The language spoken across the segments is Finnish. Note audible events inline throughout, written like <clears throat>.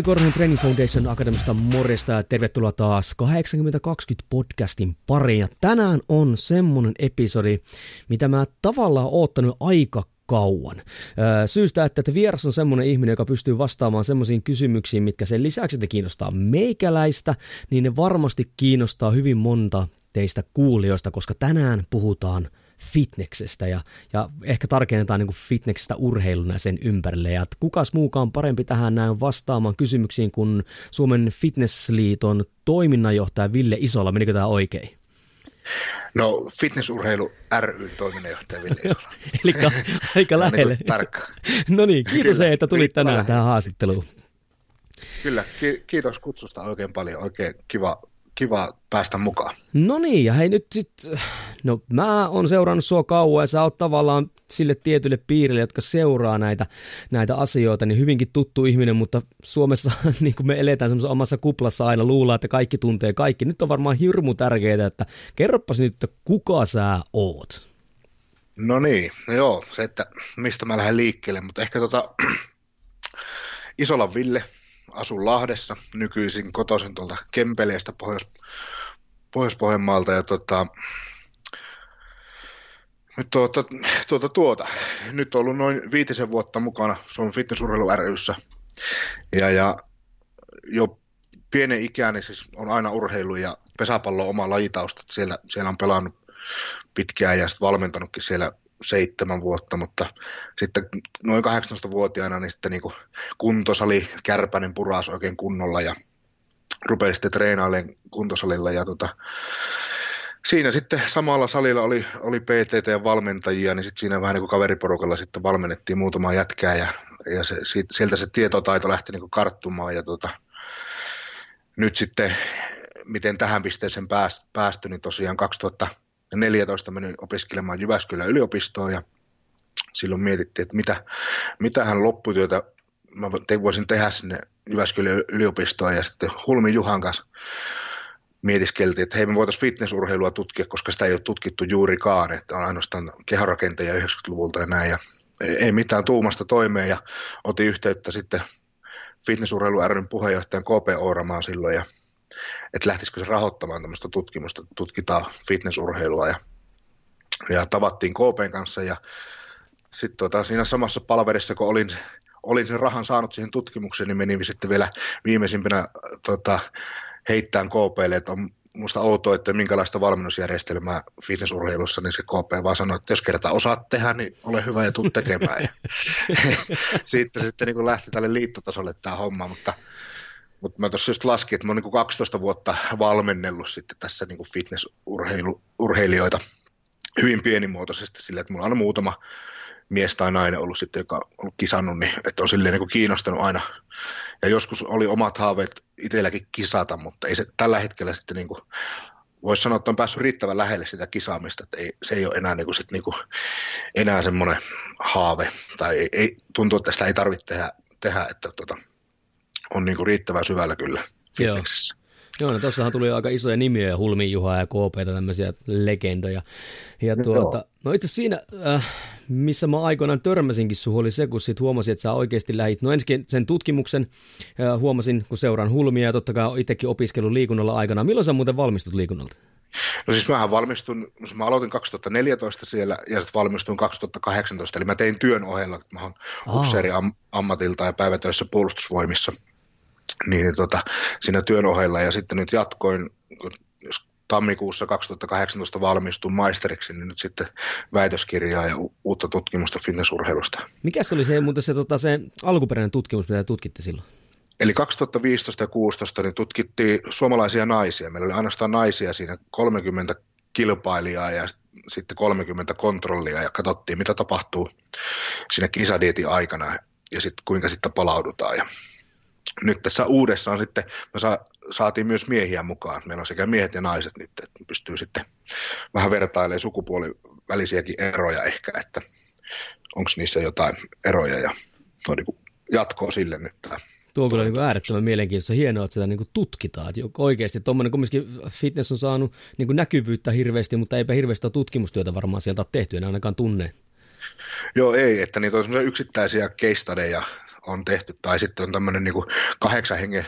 Jouni Korhonen Training Foundation Akademista morjesta ja tervetuloa taas 8020 podcastin pariin. Ja tänään on semmonen episodi, mitä mä tavallaan oottanut aika kauan. Syystä, että te vieras on semmoinen ihminen, joka pystyy vastaamaan semmoisiin kysymyksiin, mitkä sen lisäksi, että kiinnostaa meikäläistä, niin ne varmasti kiinnostaa hyvin monta teistä kuulijoista, koska tänään puhutaan fitneksestä ja, ja ehkä tarkennetaan niin fitneksestä urheiluna sen ympärille. Ja kukas muukaan parempi tähän näin vastaamaan kysymyksiin kuin Suomen Fitnessliiton toiminnanjohtaja Ville Isola. Menikö tämä oikein? No fitnessurheilu ry toiminnanjohtaja Ville Isola. <laughs> Eli <laughs> aika niin lähelle. niin tarkka. <laughs> no niin, kiitos Kyllä, että tulit tänään tähän haastatteluun. Kyllä, ki- kiitos kutsusta oikein paljon. Oikein kiva kiva päästä mukaan. No niin, ja hei nyt sit, no mä oon seurannut sua kauan ja sä oot tavallaan sille tietylle piirille, jotka seuraa näitä, näitä asioita, niin hyvinkin tuttu ihminen, mutta Suomessa <laughs> niin kuin me eletään semmoisessa omassa kuplassa aina, luullaan, että kaikki tuntee kaikki. Nyt on varmaan hirmu tärkeää, että kerropas nyt, että kuka sä oot? No niin, no joo, se, että mistä mä lähden liikkeelle, mutta ehkä tota, <clears throat> Isola Ville, asun Lahdessa, nykyisin kotoisin tuolta Kempeleestä Pohjois, Pohjois-Pohjanmaalta ja tota, tuota, tuota, tuota. Nyt ollut noin viitisen vuotta mukana Suomen fitnessurheilu ryssä ja, ja jo pienen ikäni siis on aina urheilu ja pesäpallo oma lajitausta. Siellä, siellä on pelannut pitkään ja sitten valmentanutkin siellä seitsemän vuotta, mutta sitten noin 18-vuotiaana niin sitten niin kuntosali, kärpänen puras oikein kunnolla ja rupesi sitten treenailemaan kuntosalilla ja tota, siinä sitten samalla salilla oli, oli PTT ja valmentajia, niin sitten siinä vähän niin kuin kaveriporukalla sitten valmennettiin muutama jätkää ja, ja se, sieltä se tietotaito lähti niin kuin karttumaan ja tota, nyt sitten miten tähän pisteeseen päästy, niin tosiaan 2000 14 menin opiskelemaan Jyväskylän yliopistoon ja silloin mietittiin, että mitä, mitä hän lopputyötä mä voisin tehdä sinne Jyväskylän yliopistoon. Ja sitten Hulmi Juhan kanssa mietiskeltiin, että hei me voitaisiin fitnessurheilua tutkia, koska sitä ei ole tutkittu juurikaan, että on ainoastaan kehorakenteja 90-luvulta ja näin. Ja ei mitään tuumasta toimeen. Ja otin yhteyttä sitten fitnessurheilu ryn puheenjohtajan KP Ouramaan silloin ja että lähtisikö se rahoittamaan tämmöistä tutkimusta, tutkitaan fitnessurheilua ja, ja tavattiin KPn kanssa ja sitten tota, siinä samassa palverissa, kun olin, olin sen rahan saanut siihen tutkimukseen, niin menin sitten vielä viimeisimpänä tota, heittämään KPlle, että on musta outoa, että minkälaista valmennusjärjestelmää fitnessurheilussa, niin se KP vaan sanoi, että jos kerta osaat tehdä, niin ole hyvä ja tuu tekemään. Ja siitä <laughs> sitten niin lähti tälle liittotasolle tämä homma, mutta mutta mä tuossa just laskin, että mä oon niin 12 vuotta valmennellut sitten tässä niin fitnessurheilijoita hyvin pienimuotoisesti sillä, että mulla on muutama mies tai nainen ollut sitten, joka on ollut kisannut, niin että on silleen niin kiinnostanut aina. Ja joskus oli omat haaveet itselläkin kisata, mutta ei se tällä hetkellä sitten niin kuin, voisi sanoa, että on päässyt riittävän lähelle sitä kisaamista, että ei, se ei ole enää, niin kuin, sit, niin kuin, enää semmoinen haave, tai ei, ei, tuntuu, että sitä ei tarvitse tehdä, tehdä että tota, on niin kuin riittävän syvällä kyllä fitneksissä. Joo, no tuossahan tuli aika isoja nimiä, Hulmi Juha ja KP, tämmöisiä legendoja. Ja no tuota, no, no itse siinä, äh, missä mä aikoinaan törmäsinkin suhun, oli se, kun sit huomasin, että sä oikeasti lähit. No ensin sen tutkimuksen äh, huomasin, kun seuraan Hulmia ja totta kai itsekin opiskellut liikunnalla aikana. Milloin sä muuten valmistut liikunnalta? No siis mähän valmistun, mä aloitin 2014 siellä ja sitten valmistuin 2018, eli mä tein työn ohella, että mä oon upseeri am, ammatilta ja päivätöissä puolustusvoimissa – niin, niin tota, siinä työn ohella ja sitten nyt jatkoin, jos tammikuussa 2018 valmistuin maisteriksi, niin nyt sitten väitöskirjaa ja u- uutta tutkimusta fitnessurheilusta. Mikä se oli se, mutta se, tota, se alkuperäinen tutkimus, mitä tutkitte silloin? Eli 2015 ja 2016 niin tutkittiin suomalaisia naisia. Meillä oli ainoastaan naisia siinä 30 kilpailijaa ja sitten 30 kontrollia ja katsottiin, mitä tapahtuu siinä kisadietin aikana ja sitten kuinka sitten palaudutaan. Ja nyt tässä uudessa on sitten, me sa, saatiin myös miehiä mukaan. Meillä on sekä miehet ja naiset nyt, että pystyy sitten vähän vertailemaan sukupuolivälisiäkin eroja ehkä, että onko niissä jotain eroja ja on niin jatkoa sille nyt tämä Tuo on kyllä niin äärettömän mielenkiintoista. Hienoa, että sitä niin tutkitaan. Että oikeasti tuommoinen kumminkin fitness on saanut niin näkyvyyttä hirveästi, mutta eipä hirveästi tutkimustyötä varmaan sieltä ole tehty, en ainakaan tunne. Joo, ei, että niitä on yksittäisiä case on tehty, tai sitten on tämmöinen niin kahdeksan hengen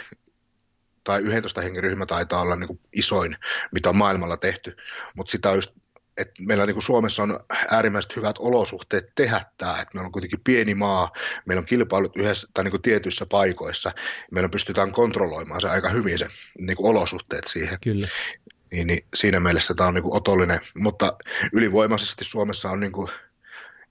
tai 11 hengen ryhmä taitaa olla niin isoin, mitä on maailmalla tehty, mutta sitä on just että meillä niin kuin Suomessa on äärimmäiset hyvät olosuhteet tehdä tämä, että meillä on kuitenkin pieni maa, meillä on kilpailut yhdessä tai niin kuin tietyissä paikoissa, meillä pystytään kontrolloimaan se aika hyvin se niin kuin olosuhteet siihen. Kyllä. Niin, niin siinä mielessä tämä on niin kuin otollinen, mutta ylivoimaisesti Suomessa on niin kuin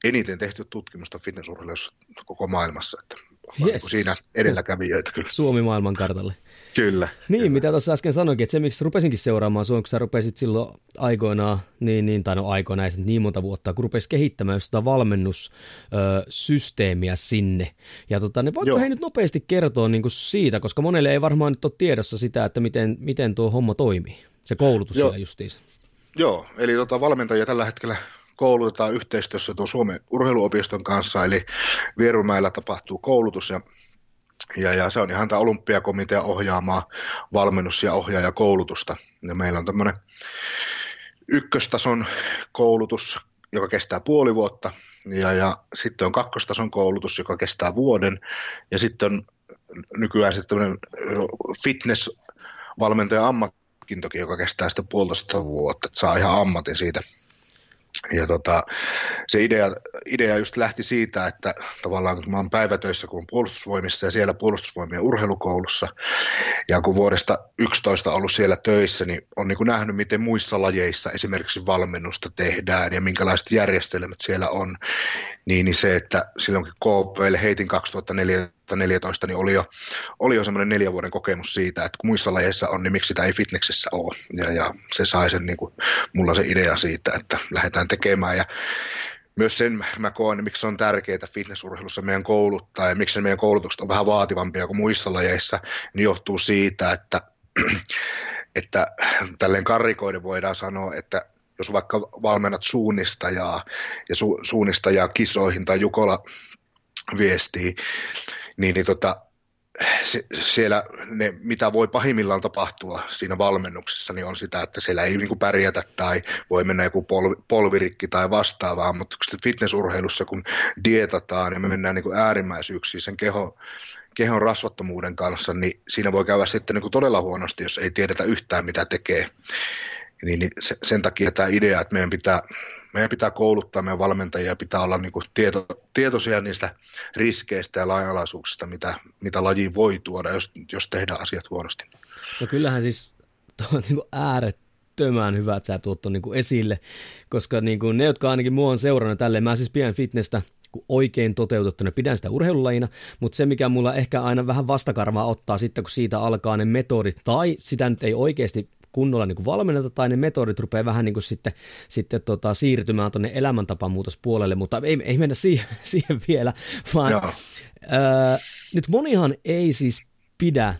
eniten tehty tutkimusta fitnessurheilussa koko maailmassa, että yes. niin siinä edelläkävijöitä kyllä. Suomi maailmankartalle. Kyllä. Niin, kyllä. mitä tuossa äsken sanoinkin, että se miksi rupesinkin seuraamaan sinua, kun sä rupesit silloin aikoinaan, niin, niin tai no aikoinaan, ei niin monta vuotta, kun rupesit kehittämään sitä valmennussysteemiä sinne. Ja tota, ne voitko Joo. he nyt nopeasti kertoa niin kuin siitä, koska monelle ei varmaan nyt ole tiedossa sitä, että miten, miten tuo homma toimii, se koulutus Joo. siellä justiinsa. Joo, eli tota, valmentajia tällä hetkellä koulutetaan yhteistyössä tuon Suomen urheiluopiston kanssa, eli Vierumäellä tapahtuu koulutus ja ja, ja se on ihan tämä olympiakomitea ohjaamaa valmennus- ja ohjaajakoulutusta. Ja meillä on tämmöinen ykköstason koulutus, joka kestää puoli vuotta, ja, ja sitten on kakkostason koulutus, joka kestää vuoden, ja sitten on nykyään sitten tämmöinen fitness-valmentaja ammattintoki, joka kestää sitten puolitoista vuotta, että saa ihan ammatin siitä ja tota, se idea, idea just lähti siitä, että tavallaan kun mä oon päivätöissä, kun puolustusvoimissa ja siellä puolustusvoimien urheilukoulussa, ja kun vuodesta 11 ollut siellä töissä, niin on niin kuin nähnyt, miten muissa lajeissa esimerkiksi valmennusta tehdään ja minkälaiset järjestelmät siellä on, niin, niin se, että silloinkin KPL heitin 2004 2014, niin oli jo, oli jo semmoinen neljän vuoden kokemus siitä, että kun muissa lajeissa on, niin miksi sitä ei fitneksessä ole. Ja, ja se sai sen, niin kuin, mulla se idea siitä, että lähdetään tekemään. Ja myös sen mä koen, niin miksi se on tärkeää fitnessurheilussa meidän kouluttaa ja miksi meidän koulutukset on vähän vaativampia kuin muissa lajeissa, niin johtuu siitä, että, <clears throat> että tälleen karrikoiden voidaan sanoa, että jos vaikka valmennat suunnistajaa ja su, suunnistajaa kisoihin tai Jukola viestii, niin, niin tota, se, siellä ne, mitä voi pahimmillaan tapahtua siinä valmennuksessa, niin on sitä, että siellä ei niin pärjätä tai voi mennä joku polvi, polvirikki tai vastaavaa, mutta fitnessurheilussa kun dietataan ja me mennään niin äärimmäisyyksiin sen keho, kehon rasvattomuuden kanssa, niin siinä voi käydä sitten niin todella huonosti, jos ei tiedetä yhtään mitä tekee. Niin, niin sen takia tämä idea, että meidän pitää meidän pitää kouluttaa meidän valmentajia, pitää olla niin kuin tieto, tietoisia niistä riskeistä ja lainalaisuuksista, mitä, mitä laji voi tuoda, jos, jos tehdään asiat huonosti. No kyllähän siis tuo on niin kuin äärettömän hyvä, että sä tuot niin kuin esille, koska niin kuin ne, jotka ainakin mua on seurannut tälleen, mä siis pidän fitnessä oikein toteutettuna pidän sitä urheilulajina, mutta se mikä mulla ehkä aina vähän vastakarvaa ottaa sitten, kun siitä alkaa ne metodit, tai sitä nyt ei oikeasti kunnolla niin kuin valmenneta tai ne metodit rupeaa vähän niin kuin sitten, sitten tota, siirtymään tuonne elämäntapamuutospuolelle, mutta ei, ei mennä siihen, <laughs> siihen vielä, vaan ää, nyt monihan ei siis pidä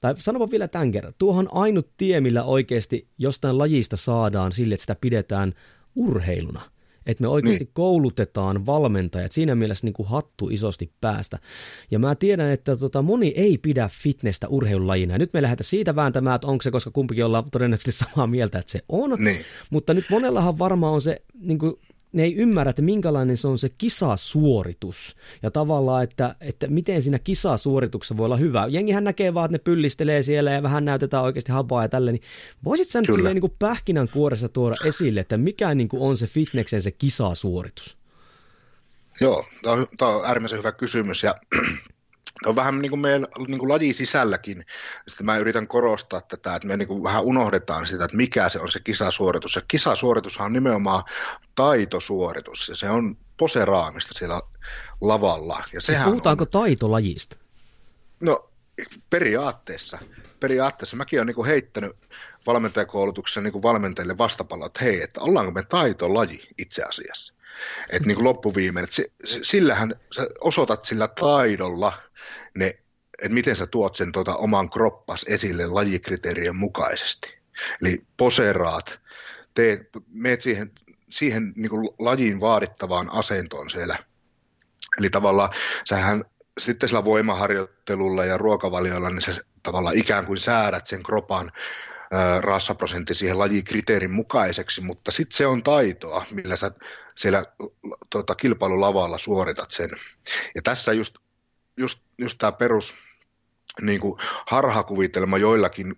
tai sanonpa vielä tämän kerran, tuohon ainut tie, millä oikeasti jostain lajista saadaan sille, että sitä pidetään urheiluna että me oikeasti niin. koulutetaan valmentajat, siinä mielessä niin kuin hattu isosti päästä. Ja mä tiedän, että tota, moni ei pidä fitnessä urheilulajina. Ja nyt me lähdetään siitä vääntämään, että onko se, koska kumpikin ollaan todennäköisesti samaa mieltä, että se on. Niin. Mutta nyt monellahan varmaan on se niin kuin ne ei ymmärrä, että minkälainen se on se kisasuoritus. Ja tavallaan, että, että miten siinä kisasuorituksessa voi olla hyvä. Jengihän näkee vaan, että ne pyllistelee siellä ja vähän näytetään oikeasti hapaa ja tälle. Niin voisit sä nyt silleen niin kuin pähkinänkuoressa tuoda esille, että mikä niin kuin on se fitneksen se kisasuoritus? Joo, tämä on, tämä on äärimmäisen hyvä kysymys ja <clears throat> on vähän niin kuin meidän niin kuin lajin sisälläkin. Sitten mä yritän korostaa tätä, että me niin kuin vähän unohdetaan sitä, että mikä se on se kisasuoritus. Ja kisasuoritushan on nimenomaan taitosuoritus, ja se on poseraamista siellä lavalla. Ja siis puhutaanko on... taitolajista? No periaatteessa, periaatteessa mäkin olen niin heittänyt valmentajakoulutuksen niin valmentajille vastapalloa, että hei, että ollaanko me taitolaji itse asiassa. Että niin kuin loppuviimein, että sillähän sä osoitat sillä taidolla ne, että miten sä tuot sen tuota oman kroppas esille lajikriteerien mukaisesti. Eli poseraat, teet, meet siihen, siihen niin kuin lajin vaadittavaan asentoon siellä. Eli tavallaan sähän sitten sillä voimaharjoittelulla ja ruokavaliolla, niin sä tavallaan ikään kuin säädät sen kropan rassaprosentti siihen lajikriteerin mukaiseksi, mutta sitten se on taitoa, millä sä siellä tota, kilpailulavalla suoritat sen. Ja tässä just, just, just tämä perus niin kuin harhakuvitelma joillakin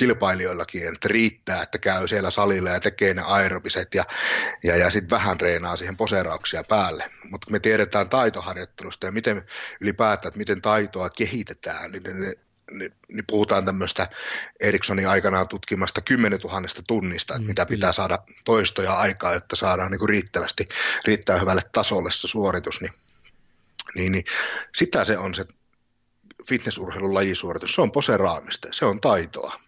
kilpailijoillakin, että riittää, että käy siellä salilla ja tekee ne aerobiset ja, ja, ja sitten vähän treenaa siihen poseerauksia päälle. Mutta me tiedetään taitoharjoittelusta ja miten ylipäätään, että miten taitoa kehitetään, niin ne, niin, niin puhutaan tämmöistä Ericssonin aikanaan tutkimasta 10 000 tunnista, että mm, mitä pitää saada toistoja aikaa, jotta saadaan niin kuin riittävästi, riittää hyvälle tasolle se suoritus, niin, niin, niin sitä se on se fitnessurheilun lajisuoritus, se on poseraamista, se on taitoa.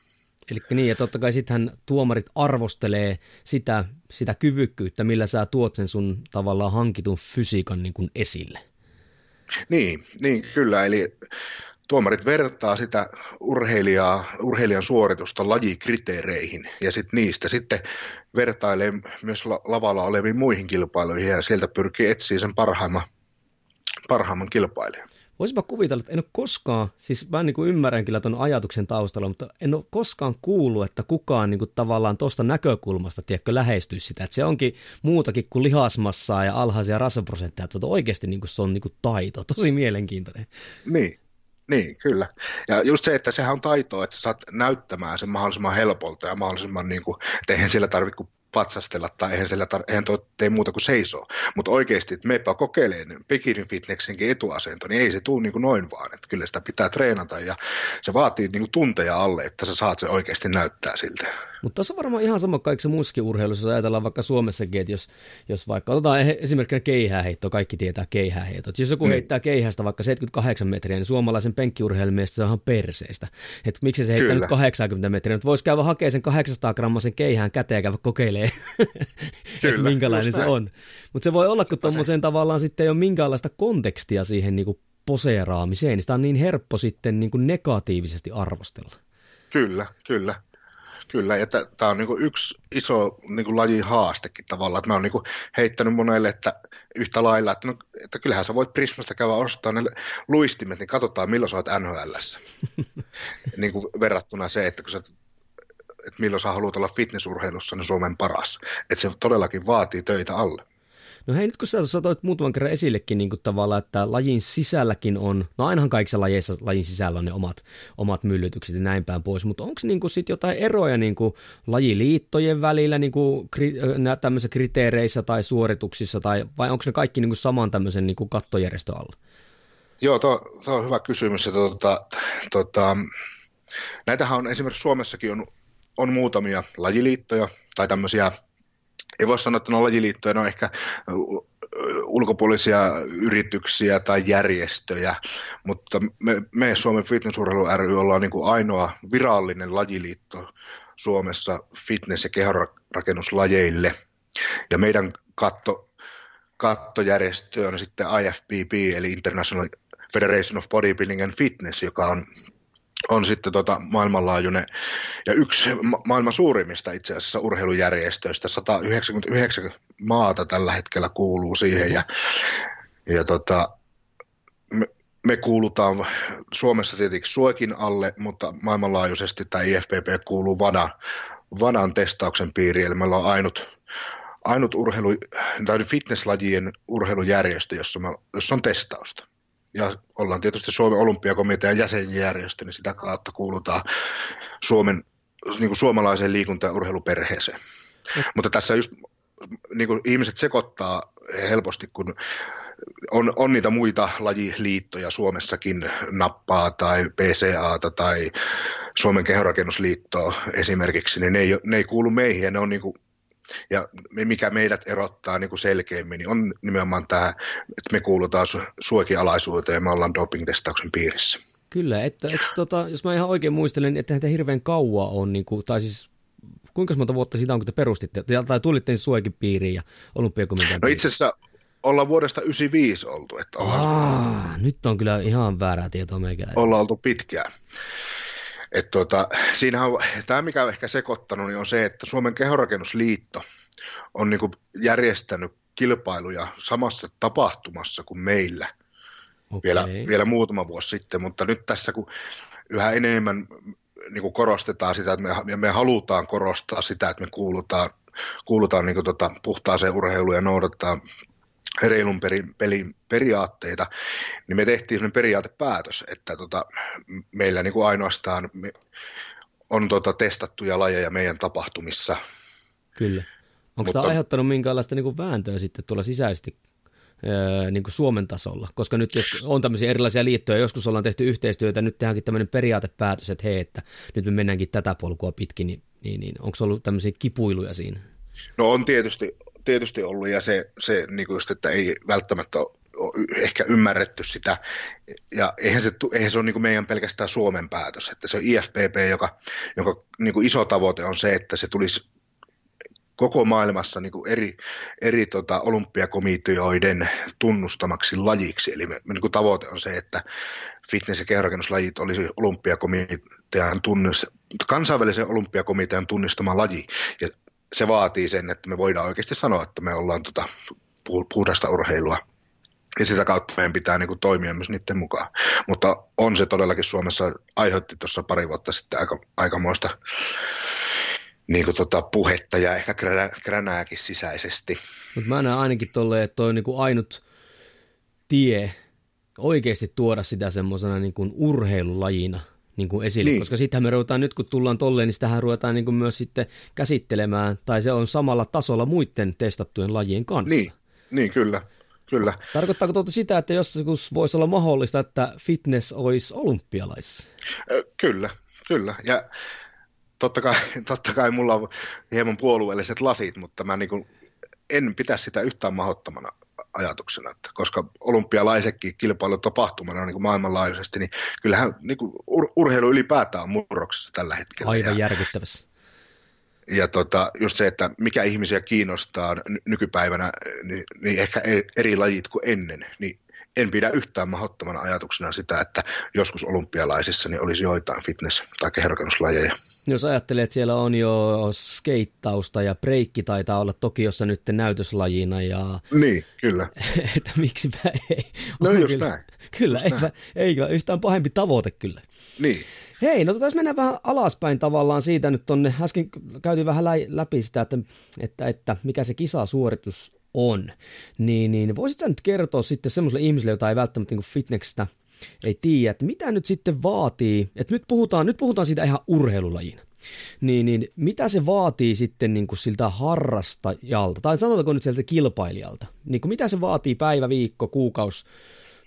Eli niin, ja totta kai sittenhän tuomarit arvostelee sitä, sitä kyvykkyyttä, millä sä tuot sen sun tavallaan hankitun fysiikan niin kuin esille. Niin, niin, kyllä, eli tuomarit vertaa sitä urheilijaa, urheilijan suoritusta lajikriteereihin ja sit niistä sitten vertailee myös lavalla oleviin muihin kilpailuihin ja sieltä pyrkii etsiä sen parhaimman, parhaimman kilpailijan. Voisipa kuvitella, että en ole koskaan, siis mä niin kuin ymmärrän kyllä tuon ajatuksen taustalla, mutta en ole koskaan kuullut, että kukaan niin kuin tavallaan tuosta näkökulmasta, tiedätkö, lähestyisi sitä. Että se onkin muutakin kuin lihasmassaa ja alhaisia rasvaprosentteja, että oikeasti niin kuin se on niin kuin taito. Tosi mielenkiintoinen. Niin, niin, kyllä. Ja just se, että sehän on taitoa, että sä saat näyttämään sen mahdollisimman helpolta ja mahdollisimman, niin kuin, että eihän siellä tarvitse kuin patsastella tai eihän, siellä tar- eihän toi tee muuta kuin seisoo. Mutta oikeasti, että meipä kokeilemaan bikini fitnessenkin etuasento, niin ei se tule niin kuin noin vaan. Että kyllä sitä pitää treenata ja se vaatii niin kuin tunteja alle, että sä saat se oikeasti näyttää siltä. Mutta tässä on varmaan ihan sama kaikissa muissakin urheilussa, jos ajatellaan vaikka Suomessakin, että jos, jos vaikka otetaan esimerkkinä keihääheitto, kaikki tietää keihääheitto. Jos joku mm. heittää keihästä vaikka 78 metriä, niin suomalaisen penkkiurheilun mielestä se on ihan perseistä. Että miksi se heittää Kyllä. nyt 80 metriä, mutta voisi käydä hakemaan sen 800 grammasen keihään käteen ja käydä kokeilemaan, <laughs> että minkälainen se on. Mutta se voi olla, kun tuommoiseen tavallaan sitten ei ole minkäänlaista kontekstia siihen niin kuin poseeraamiseen, niin sitä on niin helppo sitten niin kuin negatiivisesti arvostella. Kyllä, kyllä. Kyllä, ja tämä on niinku yksi iso niinku lajin haastekin tavallaan, että mä oon niinku heittänyt monelle, että yhtä lailla, että, no, että kyllähän sä voit Prismasta käydä ostaa ne luistimet, niin katsotaan milloin sä oot NHLssä. <laughs> niin kuin verrattuna se, että kun sä että milloin sä haluat olla fitnessurheilussa, niin Suomen paras. Että se todellakin vaatii töitä alle. No hei, nyt kun sä, toit muutaman kerran esillekin niin kuin tavallaan, että lajin sisälläkin on, no ainahan kaikissa lajeissa lajin sisällä on ne omat, omat myllytykset ja näin päin pois, mutta onko niin sitten jotain eroja niin kuin lajiliittojen välillä niin kuin kri, tämmöisissä kriteereissä tai suorituksissa, tai, vai onko ne kaikki niin kuin saman tämmöisen niin kuin kattojärjestön alla? Joo, tuo, tuo on hyvä kysymys. Tuota, tuota, näitähän on esimerkiksi Suomessakin on, on muutamia lajiliittoja tai tämmöisiä ei voi sanoa, että ne on lajiliittoja, ne on ehkä ulkopuolisia yrityksiä tai järjestöjä, mutta me, me Suomen Fitnessurheilu ry ollaan niin kuin ainoa virallinen lajiliitto Suomessa fitness- ja kehorakennuslajeille. Ja meidän katto, kattojärjestö on sitten IFBB, eli International Federation of Bodybuilding and Fitness, joka on on sitten tota maailmanlaajuinen ja yksi ma- maailman suurimmista itse asiassa urheilujärjestöistä, 199 maata tällä hetkellä kuuluu siihen ja, ja tota, me, me kuulutaan Suomessa tietenkin Suekin alle, mutta maailmanlaajuisesti tämä IFPP kuuluu VADA, VADAn testauksen piiriin, eli meillä on ainut, ainut urheilu, tai fitnesslajien urheilujärjestö, jossa, me, jossa on testausta ja ollaan tietysti Suomen olympiakomitean jäsenjärjestö, niin sitä kautta kuulutaan Suomen, niin kuin suomalaiseen liikunta- ja urheiluperheeseen. Mm. Mutta tässä just niin kuin ihmiset sekoittaa helposti, kun on, on niitä muita lajiliittoja Suomessakin, Nappaa tai PCAta tai Suomen kehorakennusliittoa esimerkiksi, niin ne ei, ne ei kuulu meihin ja ne on niin kuin ja mikä meidät erottaa niin kuin selkeämmin, niin on nimenomaan tämä, että me kuulutaan su- suokialaisuuteen ja me ollaan doping-testauksen piirissä. Kyllä, että, että tota, jos mä ihan oikein muistelen, että te hirveän kauan on, niin kuin, tai siis kuinka monta vuotta siitä on, kun te perustitte, tai tulitte siis suojakin piiriin ja olympiakomitean No itse asiassa ollaan vuodesta 95 oltu. Että ollaan, Aa, nyt on kyllä ihan väärää tietoa meikällä. Ollaan oltu pitkään. Et tuota, siinähän on, tämä mikä on ehkä sekoittanut, niin on se, että Suomen kehorakennusliitto on niin kuin järjestänyt kilpailuja samassa tapahtumassa kuin meillä okay. vielä, vielä muutama vuosi sitten, mutta nyt tässä kun yhä enemmän niin kuin korostetaan sitä, että me, me halutaan korostaa sitä, että me kuulutaan, kuulutaan niin kuin tota, puhtaaseen urheiluun ja noudattaa reilun pelin, pelin periaatteita, niin me tehtiin sellainen periaatepäätös, että tota, meillä niin kuin ainoastaan me on tota, testattuja lajeja meidän tapahtumissa. Kyllä. Onko Mutta, tämä aiheuttanut minkäänlaista niin kuin vääntöä sitten tuolla sisäisesti niin kuin Suomen tasolla? Koska nyt jos on tämmöisiä erilaisia liittoja, joskus ollaan tehty yhteistyötä, nyt tehdäänkin tämmöinen periaatepäätös, että hei, että nyt me mennäänkin tätä polkua pitkin, niin, niin, niin onko ollut tämmöisiä kipuiluja siinä? No on tietysti, tietysti ollut, ja se, se niin kuin just, että ei välttämättä ole ehkä ymmärretty sitä, ja eihän se, eihän se ole niin kuin meidän pelkästään Suomen päätös, että se on IFPP, joka, jonka niin kuin iso tavoite on se, että se tulisi koko maailmassa niin kuin eri, eri tota, olympiakomiteoiden tunnustamaksi lajiksi. Eli me, niin kuin tavoite on se, että fitness- ja kehonrakennuslajit olisi olympiakomitean tunnist, kansainvälisen olympiakomitean tunnistama laji. Ja se vaatii sen, että me voidaan oikeasti sanoa, että me ollaan tota, puhdasta urheilua. Ja sitä kautta meidän pitää niin kuin, toimia myös niiden mukaan. Mutta on se todellakin Suomessa, aiheutti tuossa pari vuotta sitten aika, aikamoista niin kuin tota puhetta ja ehkä kränä, kränääkin sisäisesti. Mutta mä näen ainakin tolleen, että toi on niin kuin ainut tie oikeasti tuoda sitä semmoisena niin urheilulajina niin kuin esille, niin. koska sittenhän me ruvetaan nyt kun tullaan tolleen, niin sitähän ruvetaan niin kuin myös sitten käsittelemään, tai se on samalla tasolla muiden testattujen lajien kanssa. Niin, niin kyllä. Kyllä. Tarkoittaako tuota sitä, että joskus voisi olla mahdollista, että fitness olisi olympialaissa? Kyllä, kyllä. Ja totta kai, <laughs> totta kai mulla on hieman puolueelliset lasit, mutta mä niin kuin en pitä sitä yhtään mahdottomana ajatuksena, että koska olympialaisetkin kilpailu tapahtumana niin kuin maailmanlaajuisesti, niin kyllähän niin kuin ur- urheilu ylipäätään on murroksessa tällä hetkellä. Aivan ja, järkyttävässä. Ja tota, just se, että mikä ihmisiä kiinnostaa nykypäivänä, niin, niin ehkä eri lajit kuin ennen, niin en pidä yhtään mahdottomana ajatuksena sitä, että joskus olympialaisissa niin olisi joitain fitness- tai kehorakennuslajeja. Jos ajattelee, että siellä on jo skeittausta ja breikki taitaa olla Tokiossa nyt näytöslajina. Ja... Niin, kyllä. <laughs> että miksi ei. No on just kyllä, näin. Kyllä, just eipä, eikö, yhtään pahempi tavoite kyllä. Niin. Hei, no tota, mennään vähän alaspäin tavallaan siitä nyt tonne. Äsken käytiin vähän läpi sitä, että, että, että mikä se kisasuoritus on. Niin, niin voisitko nyt kertoa sitten semmoiselle ihmiselle, jota ei välttämättä niin fitneksestä ei tiedä, että mitä nyt sitten vaatii, että nyt puhutaan, nyt puhutaan siitä ihan urheilulajina. Niin, niin mitä se vaatii sitten niin kuin siltä harrastajalta, tai sanotaanko nyt sieltä kilpailijalta, niin kuin mitä se vaatii päivä, viikko, kuukaus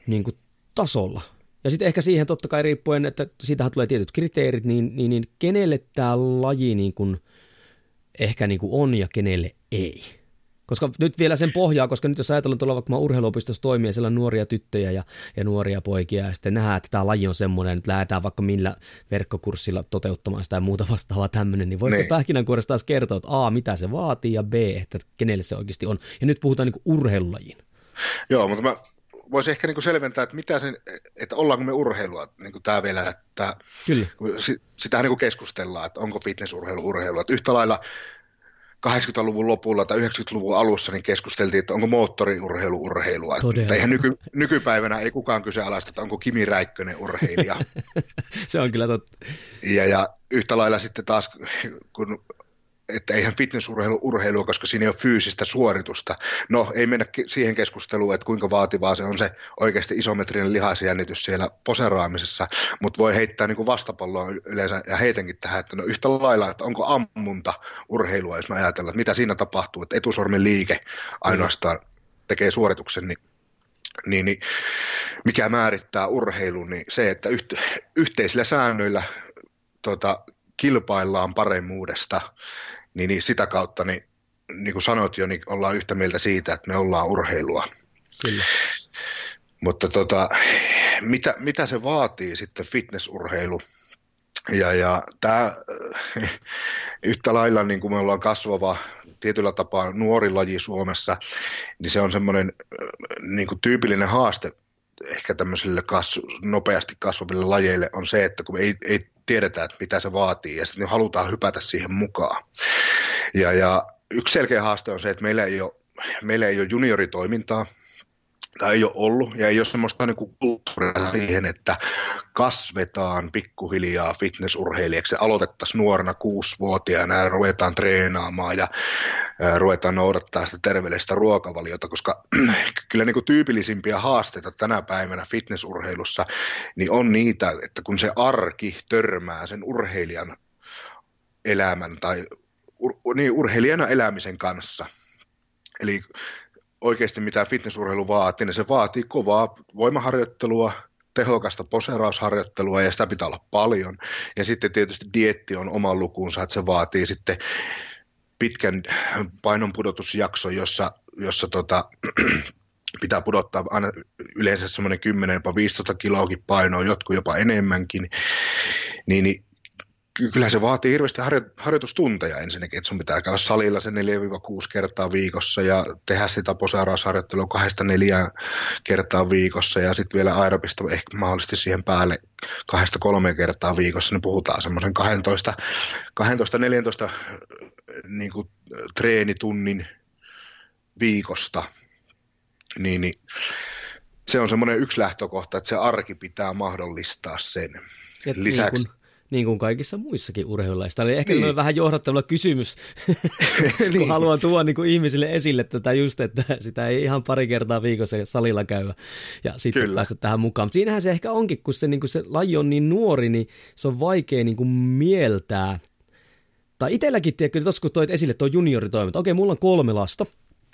niin kuin tasolla. Ja sitten ehkä siihen totta kai riippuen, että siitähän tulee tietyt kriteerit, niin, niin, niin kenelle tämä laji niin kuin ehkä niin kuin on ja kenelle ei. Koska nyt vielä sen pohjaa, koska nyt jos ajatellaan tuolla vaikka urheiluopistossa toimia, siellä on nuoria tyttöjä ja, ja nuoria poikia, ja sitten nähdään, että tämä laji on semmoinen, että lähdetään vaikka millä verkkokurssilla toteuttamaan sitä ja muuta vastaavaa tämmöinen, niin voisiko niin. pähkinänkuoresta taas kertoa, että A, mitä se vaatii, ja B, että kenelle se oikeasti on. Ja nyt puhutaan niin urheilulajin. Joo, mutta mä voisin ehkä niin selventää, että mitä sen, että ollaanko me urheilua, niin kuin tämä vielä, että Kyllä. sitähän niin keskustellaan, että onko fitnessurheilu urheilua, että yhtä lailla 80-luvun lopulla tai 90-luvun alussa niin keskusteltiin, että onko moottoriurheilu urheilua. Eihän nyky, nykypäivänä ei kukaan kyseenalaista, että onko Kimi Räikkönen urheilija. <laughs> Se on kyllä totta. Ja, ja yhtä lailla sitten taas, kun että eihän fitnessurheilu urheilua, koska siinä ei ole fyysistä suoritusta. No, ei mennä siihen keskusteluun, että kuinka vaativaa se on se oikeasti isometrinen lihasjännitys siellä poseraamisessa, mutta voi heittää niin kuin vastapalloa yleensä ja heitänkin tähän, että no yhtä lailla, että onko ammunta urheilua, jos mä ajatellaan, että mitä siinä tapahtuu, että etusormen liike ainoastaan tekee suorituksen, niin niin, niin mikä määrittää urheilun, niin se, että yht, yhteisillä säännöillä tota, kilpaillaan paremmuudesta niin, niin sitä kautta, niin, niin kuin sanoit jo, niin ollaan yhtä mieltä siitä, että me ollaan urheilua. Kyllä. Mutta tota, mitä, mitä se vaatii sitten fitnessurheilu? Ja, ja tämä <laughs> yhtä lailla niin kuin me ollaan kasvava tietyllä tapaa nuori laji Suomessa, niin se on semmoinen niin kuin tyypillinen haaste ehkä tämmöisille kasvu, nopeasti kasvaville lajeille on se, että kun ei, ei tiedetä, että mitä se vaatii, ja sitten halutaan hypätä siihen mukaan. Ja, ja yksi selkeä haaste on se, että meillä ei ole, meillä ei ole junioritoimintaa, tai ei ole ollut, ja ei ole semmoista niin kuin kulttuuria siihen, että kasvetaan pikkuhiljaa fitnessurheilijaksi. Aloitettaisiin nuorena kuusivuotiaana ja ruvetaan treenaamaan ja ruvetaan noudattaa sitä terveellistä ruokavaliota, koska <clears throat> kyllä niin kuin tyypillisimpiä haasteita tänä päivänä fitnessurheilussa niin on niitä, että kun se arki törmää sen urheilijan elämän tai ur, niin, urheilijana elämisen kanssa. Eli oikeasti mitä fitnessurheilu vaatii, niin se vaatii kovaa voimaharjoittelua, tehokasta poserausharjoittelua ja sitä pitää olla paljon. Ja sitten tietysti dietti on oma lukunsa, että se vaatii sitten pitkän painonpudotusjakso, jossa, jossa tota, <clears throat> pitää pudottaa aina yleensä semmoinen 10 jopa 15 kiloakin painoa, jotkut jopa enemmänkin, niin, niin kyllä se vaatii hirveästi harjo- harjoitustunteja ensinnäkin, että sun pitää käydä salilla se 4-6 kertaa viikossa ja tehdä sitä posaarausharjoittelua kahdesta neljään kertaa viikossa ja sitten vielä aerobista ehkä mahdollisesti siihen päälle kahdesta kolme kertaa viikossa, niin puhutaan semmoisen 12-14 niin kuin, treenitunnin viikosta, niin, niin se on semmoinen yksi lähtökohta, että se arki pitää mahdollistaa sen. Et Lisäksi, niin kun niin kuin kaikissa muissakin urheilulaisissa. Tämä oli ehkä niin. vähän johdattelua kysymys, <laughs> kun niin. haluan tuoda niin kuin ihmisille esille tätä just, että sitä ei ihan pari kertaa viikossa salilla käydä ja sitten Kyllä. päästä tähän mukaan. Mutta siinähän se ehkä onkin, kun se, niin kuin se laji on niin nuori, niin se on vaikea niin kuin mieltää. Tai itselläkin, tiedätkö, tuossa kun toit esille tuo junioritoiminta, okei, mulla on kolme lasta,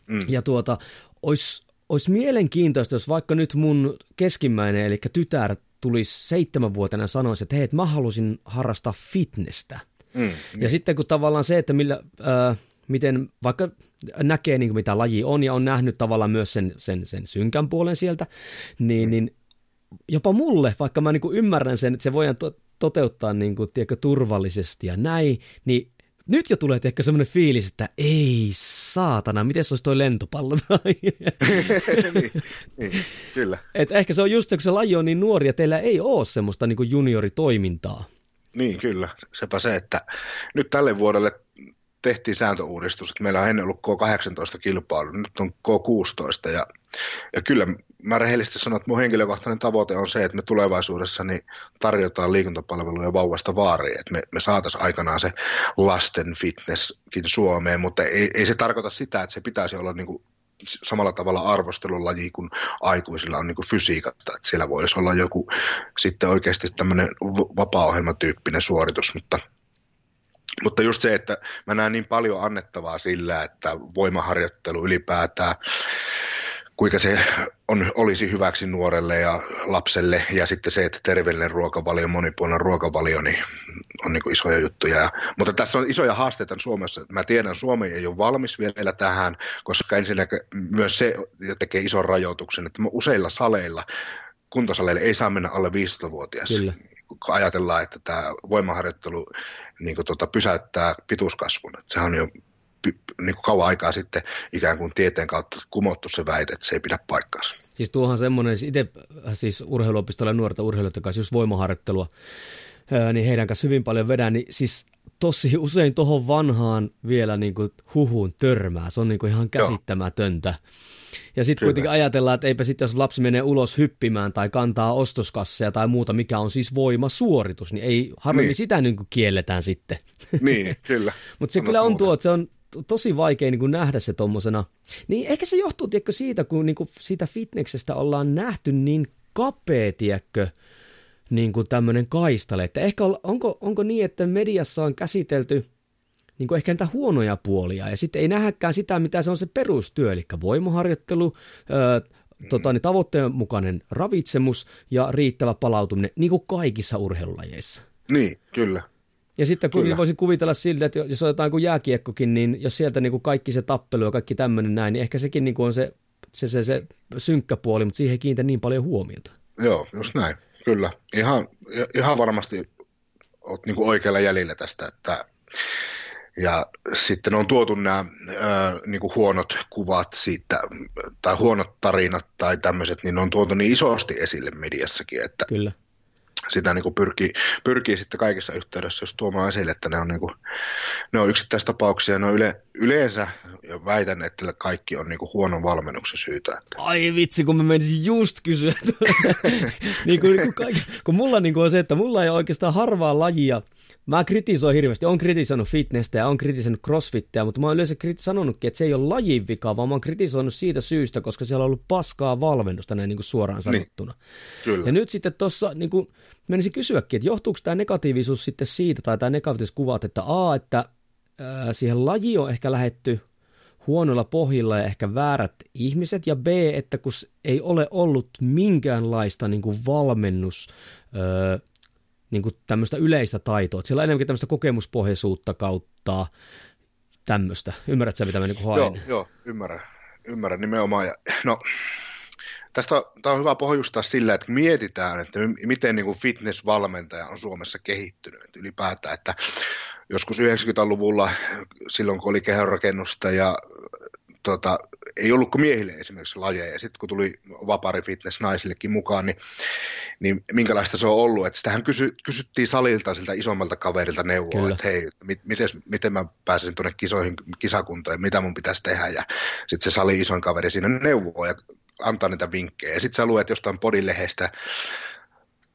mm. ja tuota, olisi, olisi mielenkiintoista, jos vaikka nyt mun keskimmäinen, eli tytär, tulisi seitsemänvuotena sanoisi, että hei, että mä halusin harrastaa fitnessä. Mm, ja niin. sitten kun tavallaan se, että millä, äh, miten vaikka näkee niin kuin mitä laji on ja on nähnyt tavallaan myös sen, sen, sen synkän puolen sieltä, niin, mm. niin jopa mulle, vaikka mä niin kuin ymmärrän sen, että se voidaan to- toteuttaa niin kuin, tiedätkö, turvallisesti ja näin, niin nyt jo tulee ehkä semmoinen fiilis, että ei saatana, miten se olisi toi lentopallo? <laughs> niin, niin, kyllä. Et ehkä se on just se, kun se laji on niin nuori ja teillä ei ole semmoista niin junioritoimintaa. Niin, kyllä. Sepä se, että nyt tälle vuodelle tehtiin sääntöuudistus, että meillä on ennen ollut K18 kilpailu, nyt on K16 ja, ja kyllä mä rehellisesti sanon, että mun henkilökohtainen tavoite on se, että me tulevaisuudessa niin tarjotaan liikuntapalveluja vauvasta vaariin, että me, me saataisiin aikanaan se lasten fitnesskin Suomeen, mutta ei, ei se tarkoita sitä, että se pitäisi olla niin kuin samalla tavalla arvostelulaji kuin aikuisilla on niin kuin fysiikatta, että siellä voisi olla joku sitten oikeasti tämmöinen vapaa-ohjelmatyyppinen suoritus, mutta mutta just se, että mä näen niin paljon annettavaa sillä, että voimaharjoittelu ylipäätään, kuinka se on, olisi hyväksi nuorelle ja lapselle, ja sitten se, että terveellinen ruokavalio, monipuolinen ruokavalio, niin on niin isoja juttuja. Ja, mutta tässä on isoja haasteita Suomessa. Mä tiedän, Suomi ei ole valmis vielä tähän, koska ensinnäkin myös se tekee ison rajoituksen, että useilla saleilla kuntosaleille ei saa mennä alle 15-vuotias. Kyllä kun ajatellaan, että tämä voimaharjoittelu niin kuin tuota, pysäyttää pituuskasvun. Että sehän on jo niin kuin kauan aikaa sitten ikään kuin tieteen kautta kumottu se väite, että se ei pidä paikkaansa. Siis tuohan semmoinen, siis itse siis urheiluopistolla nuorta urheilijoita kanssa just voimaharjoittelua, niin heidän kanssa hyvin paljon vedän, niin siis tosi usein tuohon vanhaan vielä niin kuin huhuun törmää. Se on niin kuin ihan käsittämätöntä. Joo. Ja sitten kuitenkin ajatellaan, että eipä sitten jos lapsi menee ulos hyppimään tai kantaa ostoskasseja tai muuta, mikä on siis voimasuoritus, niin ei harvemmin niin. sitä niin kuin kielletään sitten. Niin, kyllä. <laughs> Mutta se kyllä on tuo, että se on tosi vaikea niin kuin nähdä se tuommoisena. Niin ehkä se johtuu, tiedätkö, siitä, kun niin kuin siitä fitneksestä ollaan nähty niin kapea, tiedätkö, niin kuin tämmöinen kaistale. Että ehkä onko, onko niin, että mediassa on käsitelty niin kuin ehkä niitä huonoja puolia, ja sitten ei nähdäkään sitä, mitä se on se perustyö, eli voimaharjoittelu, öö, tota, niin tavoitteen mukainen ravitsemus ja riittävä palautuminen, niin kuin kaikissa urheilulajeissa. Niin, kyllä. Ja sitten kun voisin kuvitella siltä, että jos otetaan kuin jääkiekkokin, niin jos sieltä niin kuin kaikki se tappelu ja kaikki tämmöinen näin, niin ehkä sekin niin kuin on se se, se, se synkkä puoli, mutta siihen kiinnitä niin paljon huomiota. Joo, just näin, kyllä. Ihan, ihan varmasti olet niin oikealla jäljellä tästä, että ja sitten on tuotu nämä ää, niin kuin huonot kuvat siitä, tai huonot tarinat tai tämmöiset, niin ne on tuotu niin isosti esille mediassakin, että Kyllä sitä niin kuin pyrkii, pyrkii sitten kaikissa yhteydessä jos tuomaan esille, että ne on, niin kuin, ne on yksittäistapauksia, ne on yle, yleensä, ja väitän, että kaikki on niin kuin huonon valmennuksen syytä. Että. Ai vitsi, kun mä menisin just kysyä. <laughs> niin kuin, kun, kaikki, kun mulla niin kuin on se, että mulla ei ole oikeastaan harvaa lajia, Mä kritisoin hirveästi, on kritisoinut fitnessä ja on kritisoinut crossfittiä, mutta mä oon yleensä sanonutkin, että se ei ole lajin vika, vaan mä oon kritisoinut siitä syystä, koska siellä on ollut paskaa valmennusta näin niin kuin suoraan niin, sanottuna. Niin, kyllä. Ja nyt sitten tuossa niin kuin, menisin kysyäkin, että johtuuko tämä negatiivisuus sitten siitä, tai tämä negatiiviset kuvat, että A, että siihen laji on ehkä lähetty huonoilla pohjilla ja ehkä väärät ihmiset, ja B, että kun ei ole ollut minkäänlaista niin kuin valmennus, öö, niin kuin tämmöistä yleistä taitoa. Että siellä on enemmänkin tämmöistä kokemuspohjaisuutta kautta tämmöistä. Ymmärrätkö mitä mä niin haen? Joo, joo, ymmärrän. Ymmärrän nimenomaan. Ja, no, tästä tämä on hyvä pohjustaa sillä, että mietitään, että miten niin kuin fitness-valmentaja on Suomessa kehittynyt että ylipäätään, että joskus 90-luvulla, silloin kun oli kehonrakennusta ja tota, ei ollut kuin miehille esimerkiksi lajeja. Sitten kun tuli vapaari fitness naisillekin mukaan, niin, niin minkälaista se on ollut. Että sitähän kysy, kysyttiin salilta siltä isommalta kaverilta neuvoa, Kyllä. että hei, miten, miten mä pääsisin tuonne kisoihin, kisakuntaan ja mitä mun pitäisi tehdä. Ja sitten se sali isoin kaveri siinä neuvoo ja antaa niitä vinkkejä. Sitten sä luet jostain podilehdestä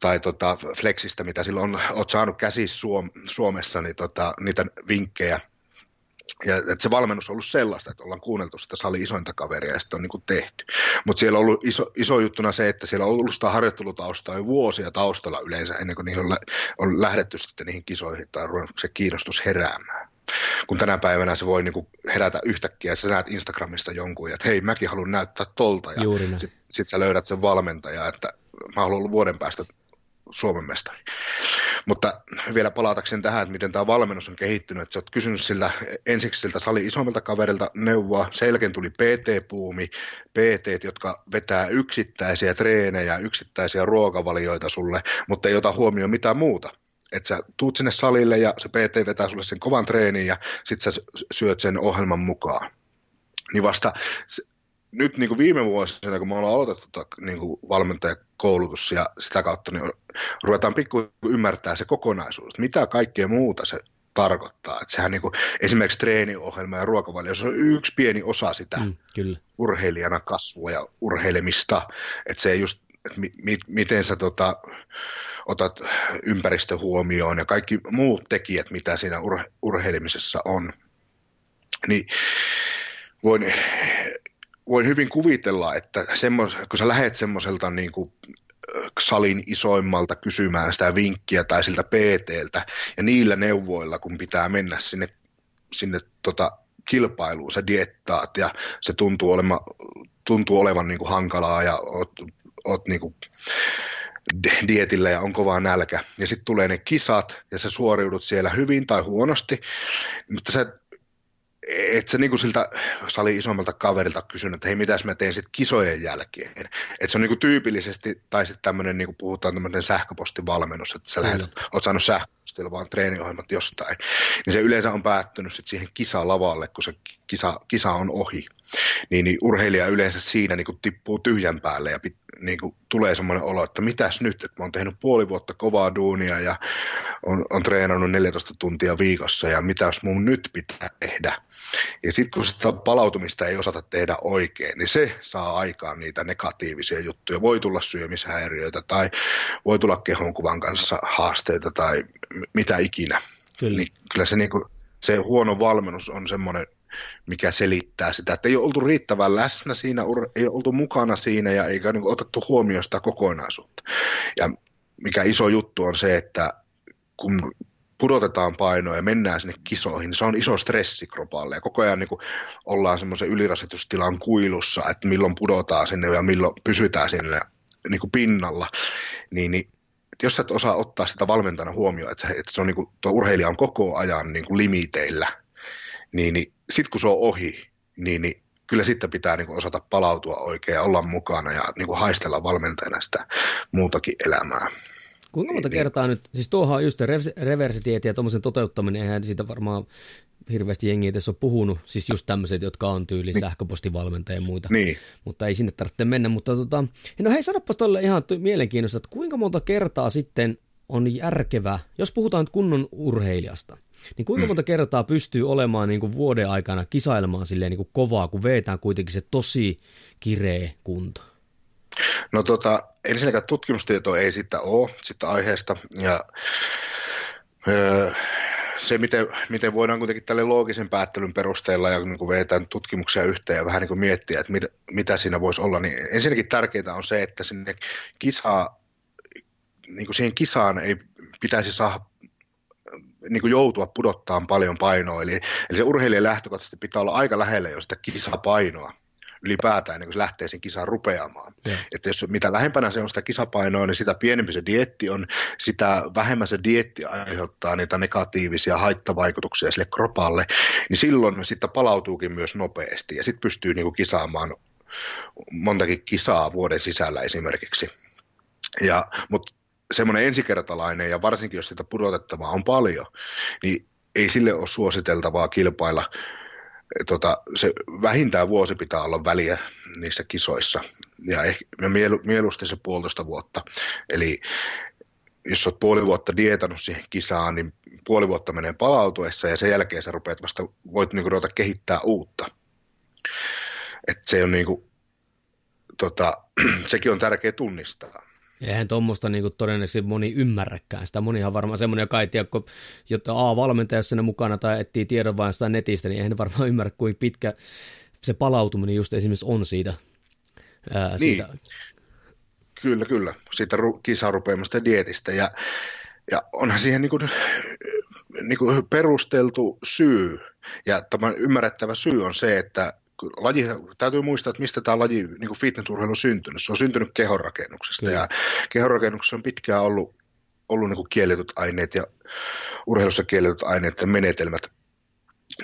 tai tota Flexistä, mitä silloin on, oot saanut käsissä Suom- Suomessa, niin tota, niitä vinkkejä – ja että se valmennus on ollut sellaista, että ollaan kuunneltu sitä sali isointa kaveria ja sitten on niin tehty. Mutta siellä on ollut iso, iso juttuna se, että siellä on ollut sitä harjoittelutaustaa jo vuosia taustalla yleensä ennen kuin niihin on, on lähdetty sitten niihin kisoihin tai se kiinnostus heräämään. Kun tänä päivänä se voi niin kuin herätä yhtäkkiä, ja sä näet Instagramista jonkun, että hei, mäkin haluan näyttää tolta, ja sitten sit sä löydät sen valmentaja, että mä haluan olla vuoden päästä Suomen mestari. Mutta vielä palatakseni tähän, että miten tämä valmennus on kehittynyt, että sä oot kysynyt siltä, ensiksi siltä sali isommilta kaverilta neuvoa, selkeän tuli PT-puumi, PT, jotka vetää yksittäisiä treenejä, yksittäisiä ruokavalioita sulle, mutta ei ota huomioon mitään muuta. Että sä tuut sinne salille ja se PT vetää sulle sen kovan treenin ja sitten sä syöt sen ohjelman mukaan. Niin vasta nyt niin kuin viime vuosina, kun me ollaan aloitettu tota, niin kuin valmentajakoulutus ja sitä kautta, niin ruvetaan pikku ymmärtää se kokonaisuus, että mitä kaikkea muuta se tarkoittaa. Että sehän niin kuin, esimerkiksi treeniohjelma ja ruokavalio, se on yksi pieni osa sitä mm, kyllä. urheilijana kasvua ja urheilemista. Että se just, että mi, mi, miten sä tota, otat ympäristö huomioon ja kaikki muut tekijät, mitä siinä ur, urheilemisessa on. Niin voin voin hyvin kuvitella, että semmos, kun sä lähet semmoiselta niin kuin salin isoimmalta kysymään sitä vinkkiä tai siltä PTltä, ja niillä neuvoilla, kun pitää mennä sinne, sinne tota kilpailuun, sä diettaat, ja se tuntuu, olema, tuntuu olevan niin kuin hankalaa, ja oot, oot niin kuin dietillä ja on kova nälkä, ja sitten tulee ne kisat, ja sä suoriudut siellä hyvin tai huonosti, mutta sä että se niinku siltä sali isommalta kaverilta kysynyt, että hei, mitäs mä teen sitten kisojen jälkeen. Että se on niinku tyypillisesti, tai sitten tämmöinen, niinku puhutaan tämmöinen sähköpostivalmennus, että sä lähetät, oot saanut sähköpostilla vaan treeniohjelmat jostain. Niin se yleensä on päättynyt sitten siihen kisalavalle, kun se kisa, kisa on ohi. Niin, niin urheilija yleensä siinä niinku tippuu tyhjän päälle ja pit, niinku tulee semmoinen olo, että mitäs nyt, että mä oon tehnyt puoli vuotta kovaa duunia ja on, on treenannut 14 tuntia viikossa ja mitäs mun nyt pitää tehdä ja sitten kun sitä palautumista ei osata tehdä oikein, niin se saa aikaan niitä negatiivisia juttuja. Voi tulla syömishäiriöitä tai voi tulla kehonkuvan kanssa haasteita tai mitä ikinä. Kyllä, niin kyllä se, niin kuin, se huono valmennus on semmoinen, mikä selittää sitä, että ei ole oltu riittävän läsnä siinä, ei ole oltu mukana siinä ja eikä niin kuin, otettu huomioon sitä kokonaisuutta. Ja mikä iso juttu on se, että kun pudotetaan painoa ja mennään sinne kisoihin, niin se on iso stressi kropalle ja koko ajan niin kuin ollaan semmoisen ylirasitustilan kuilussa, että milloin pudotaan sinne ja milloin pysytään sinne niin kuin pinnalla, niin, niin jos sä et osaa ottaa sitä valmentajana huomioon, että, se, että se on niin kuin, tuo urheilija on koko ajan niin kuin limiteillä, niin, niin sitten kun se on ohi, niin, niin kyllä sitten pitää niin kuin osata palautua oikein ja olla mukana ja niin kuin haistella valmentajana sitä muutakin elämää. Kuinka monta niin, kertaa nyt, siis tuohon just reversitieti ja tuommoisen toteuttaminen, eihän siitä varmaan hirveästi jengiä tässä ole puhunut, siis just tämmöiset, jotka on tyyli niin. sähköpostivalmentajia ja muita, niin. mutta ei sinne tarvitse mennä. Mutta tota, no hei, sanopas tolle ihan mielenkiintoista, että kuinka monta kertaa sitten on järkevä, jos puhutaan nyt kunnon urheilijasta, niin kuinka mm. monta kertaa pystyy olemaan niin kuin vuoden aikana kisailemaan silleen niin kuin kovaa, kun veetään kuitenkin se tosi kireä kunto? No tota, ensinnäkään tutkimustietoa ei sitä ole sitä aiheesta, ja öö, se, miten, miten voidaan kuitenkin tälle loogisen päättelyn perusteella ja niin kuin vetään tutkimuksia yhteen ja vähän niin kuin miettiä, että mit, mitä siinä voisi olla, niin ensinnäkin tärkeintä on se, että sinne kisaa, niin kuin siihen kisaan ei pitäisi saada niin kuin joutua pudottaa paljon painoa. Eli, eli se urheilijan lähtökohtaisesti pitää olla aika lähellä jo sitä kisapainoa ylipäätään, niin kun se lähtee sen kisaan rupeamaan. Ja. Että jos mitä lähempänä se on sitä kisapainoa, niin sitä pienempi se dietti on, sitä vähemmän se dietti aiheuttaa niitä negatiivisia haittavaikutuksia sille kropalle, niin silloin sitä palautuukin myös nopeasti ja sitten pystyy niin kuin kisaamaan montakin kisaa vuoden sisällä esimerkiksi. Ja, mutta semmoinen ensikertalainen ja varsinkin jos sitä pudotettavaa on paljon, niin ei sille ole suositeltavaa kilpailla tota, se vähintään vuosi pitää olla väliä niissä kisoissa ja, ehkä, mielu, mieluusti se puolitoista vuotta. Eli jos olet puoli vuotta dietannut siihen kisaan, niin puoli vuotta menee palautuessa ja sen jälkeen sä rupeat vasta, voit niinku ruveta kehittää uutta. Et se on niinku, tota, <clears throat> sekin on tärkeä tunnistaa. Eihän tuommoista niin todennäköisesti moni ymmärräkään. Sitä monihan varmaan semmoinen, joka ei tiedä, kun jotta A, valmentaja siinä mukana tai etsii tiedon vain sitä netistä, niin eihän varmaan ymmärrä, kuinka pitkä se palautuminen just esimerkiksi on siitä. Ää, niin. siitä. Kyllä, kyllä. Siitä ru- kisarupeamasta dietistä. Ja, ja onhan siihen niin kuin, niin kuin perusteltu syy. Ja tämä ymmärrettävä syy on se, että laji, täytyy muistaa, että mistä tämä laji, niin kuin fitnessurheilu on syntynyt. Se on syntynyt kehonrakennuksesta Kyllä. ja kehonrakennuksessa on pitkään ollut, ollut niin kuin kielletyt aineet ja urheilussa kielletyt aineet ja menetelmät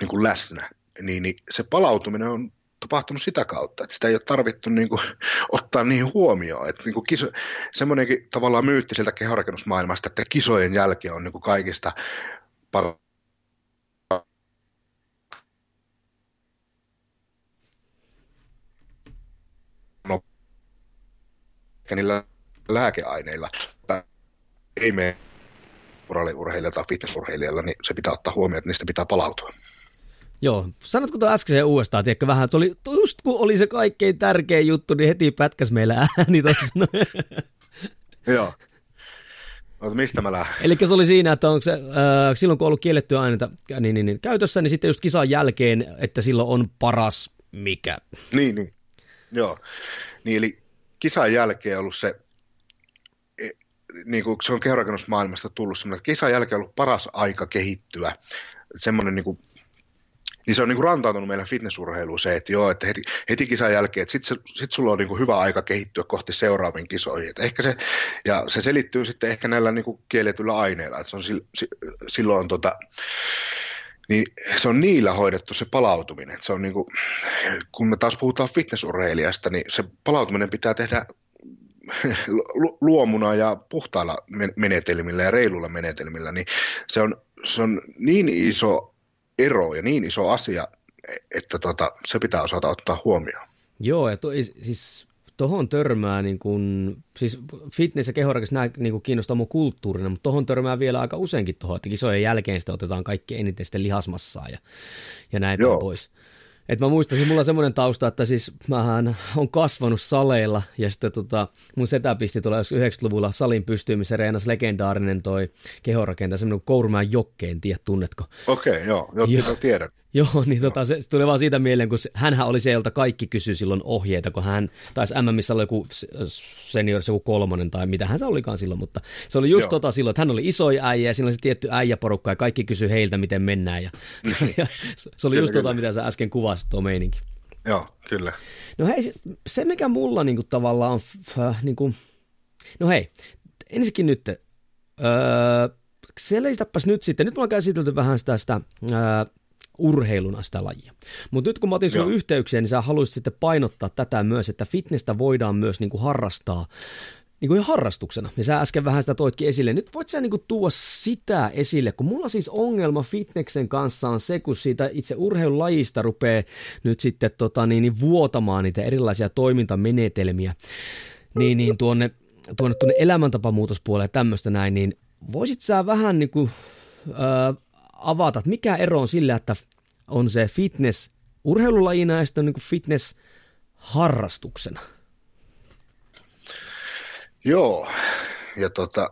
niin kuin läsnä. Niin, niin se palautuminen on tapahtunut sitä kautta, että sitä ei ole tarvittu niin kuin, <laughs> ottaa niihin huomioon. Että, niin kuin kiso, semmoinenkin tavallaan myytti sieltä kehonrakennusmaailmasta, että kisojen jälkeen on niin kuin kaikista paras ehkä niillä lääkeaineilla ei mene urheilijalla tai fitnessurheilijalla, niin se pitää ottaa huomioon, että niistä pitää palautua. Joo, sanotko tuon äskeisen uudestaan, tiedätkö vähän, tuli, just kun oli se kaikkein tärkein juttu, niin heti pätkäs meillä ääni tuossa. <laughs> Joo. Mutta mistä mä lähden? Eli se oli siinä, että onko se, äh, silloin kun on ollut kiellettyä aineita niin, niin, niin, käytössä, niin sitten just kisan jälkeen, että silloin on paras mikä. Niin, niin. Joo. Niin, eli kisan jälkeen ollut se, e, niin kuin se on kehorakennusmaailmasta tullut semmoinen, että kisan jälkeen ollut paras aika kehittyä. Semmoinen niin kuin, niin se on niin kuin rantautunut meidän fitnessurheiluun se, että joo, että heti, heti kisan jälkeen, että sitten sit sulla on niin kuin hyvä aika kehittyä kohti seuraaviin kisoihin. Että ehkä se, ja se selittyy sitten ehkä näillä niin kuin kielletyillä aineilla, että se on silloin tota, niin se on niillä hoidettu se palautuminen. Se on niin kuin, kun me taas puhutaan fitnessurheilijasta, niin se palautuminen pitää tehdä luomuna ja puhtailla menetelmillä ja reilulla menetelmillä, niin se on, se on niin iso ero ja niin iso asia, että tota, se pitää osata ottaa huomioon. Joo, ja to, siis tuohon törmää, niin kun, siis fitness ja kehorakennus nämä niin kun kiinnostaa mun kulttuurina, mutta tuohon törmää vielä aika useinkin tuohon, että kisojen jälkeen sitä otetaan kaikki eniten sitten lihasmassaa ja, ja näin Joo. pois. Et mä muistasin, mulla on semmoinen tausta, että siis mähän on kasvanut saleilla ja sitten tota, mun setä pisti tuolla 90-luvulla salin pystyyn, missä reenasi legendaarinen toi kehorakentaja, semmoinen Kourmäen jokkeen, tiedä tunnetko? Okei, okay, joo, joo, tiedän. Joo, niin tota, se, se tuli vaan siitä mieleen, kun hänhän oli se, jolta kaikki kysyi silloin ohjeita, kun hän taisi MMissä oli joku senior, joku kolmonen tai mitä hän se olikaan silloin, mutta se oli just Joo. tota silloin, että hän oli iso äijä ja siinä oli se tietty äijäporukka ja kaikki kysyi heiltä, miten mennään ja, <laughs> ja se oli kyllä, just tota, kyllä. tota, mitä sä äsken kuvasit tuo meininki. Joo, kyllä. No hei, se mikä mulla niinku tavallaan on, äh, niinku, no hei, ensinnäkin nyt, öö, selitäpäs nyt sitten, nyt mulla on käsitelty vähän sitä, sitä öö, urheiluna sitä lajia. Mutta nyt kun mä otin sun yhteyksiä, niin sä haluaisit sitten painottaa tätä myös, että fitnessä voidaan myös niin kuin harrastaa niin kuin harrastuksena. Ja sä äsken vähän sitä toitkin esille. Nyt voit sä niin kuin tuoda sitä esille, kun mulla siis ongelma fitneksen kanssa on se, kun siitä itse urheilulajista rupeaa nyt sitten tota, niin, niin vuotamaan niitä erilaisia toimintamenetelmiä, niin, niin tuonne, tuonne, tuonne elämäntapamuutospuolelle ja tämmöistä näin, niin voisit sä vähän niin kuin, äh, avata, että mikä ero on sillä, että on se fitness urheilulajina ja sitten on niin fitness harrastuksena? Joo, ja tota,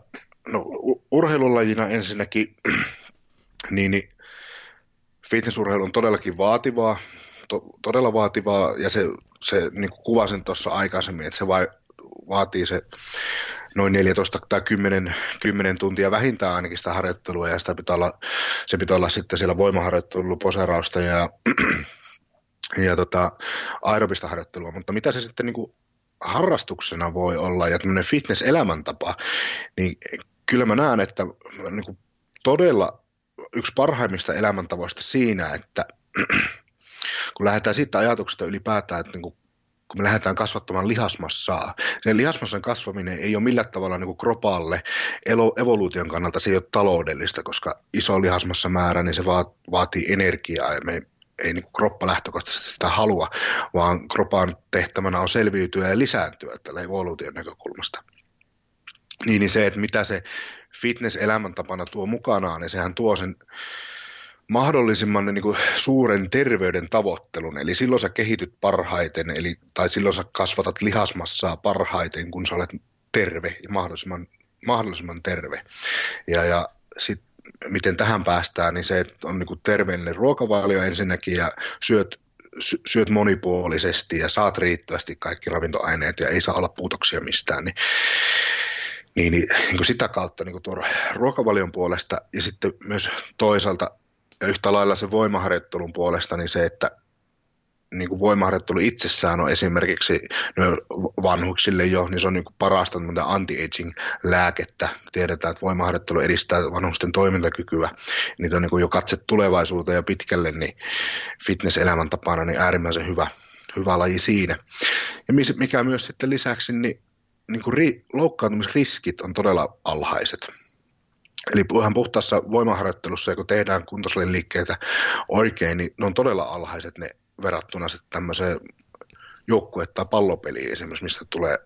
no, urheilulajina ensinnäkin, <clears throat> niin, niin fitnessurheilu on todellakin vaativaa, to, todella vaativaa, ja se, se niin kuin kuvasin tuossa aikaisemmin, että se vai, vaatii se noin 14 tai 10, 10 tuntia vähintään ainakin sitä harjoittelua, ja sitä pitää olla, se pitää olla sitten siellä voimaharjoittelu, poserausta ja, <clears throat> ja tota, aerobista harjoittelua, mutta mitä se sitten niin kuin harrastuksena voi olla ja tämmöinen fitness-elämäntapa, niin kyllä mä näen, että niin kuin todella yksi parhaimmista elämäntavoista siinä, että <clears throat> kun lähdetään siitä ajatuksesta ylipäätään, että niin kuin kun me lähdetään kasvattamaan lihasmassaa. Sen lihasmassan kasvaminen ei ole millään tavalla niin kuin kropalle evoluution kannalta, se ei ole taloudellista, koska iso lihasmassamäärä, niin se vaatii energiaa ja me ei niin kroppa lähtökohtaisesti sitä halua, vaan kropan tehtävänä on selviytyä ja lisääntyä tällä evoluution näkökulmasta. Niin, niin se, että mitä se fitness-elämäntapana tuo mukanaan, niin sehän tuo sen mahdollisimman niin kuin, suuren terveyden tavoittelun, eli silloin sä kehityt parhaiten, eli, tai silloin sä kasvatat lihasmassaa parhaiten, kun sä olet terve ja mahdollisimman, mahdollisimman terve. Ja, ja sitten miten tähän päästään, niin se, että on niin kuin terveellinen ruokavalio ensinnäkin ja syöt, syöt monipuolisesti ja saat riittävästi kaikki ravintoaineet ja ei saa olla puutoksia mistään, niin, niin, niin, niin kuin sitä kautta niin kuin tuon ruokavalion puolesta ja sitten myös toisaalta ja yhtä lailla se voimaharjoittelun puolesta, niin se, että niin kuin voimaharjoittelu itsessään on esimerkiksi vanhuksille jo, niin se on niin kuin parasta anti-aging-lääkettä. Tiedetään, että voimaharjoittelu edistää vanhusten toimintakykyä. Niitä on niin kuin jo katse tulevaisuuteen ja pitkälle, niin fitness-elämäntapana niin äärimmäisen hyvä, hyvä laji siinä. Ja mikä myös sitten lisäksi, niin, niin kuin ri, loukkaantumisriskit on todella alhaiset. Eli ihan puhtaassa voimaharjoittelussa, kun tehdään liikkeitä oikein, niin ne on todella alhaiset ne verrattuna sitten tämmöiseen joukkue- tai pallopeliin esimerkiksi, mistä tulee,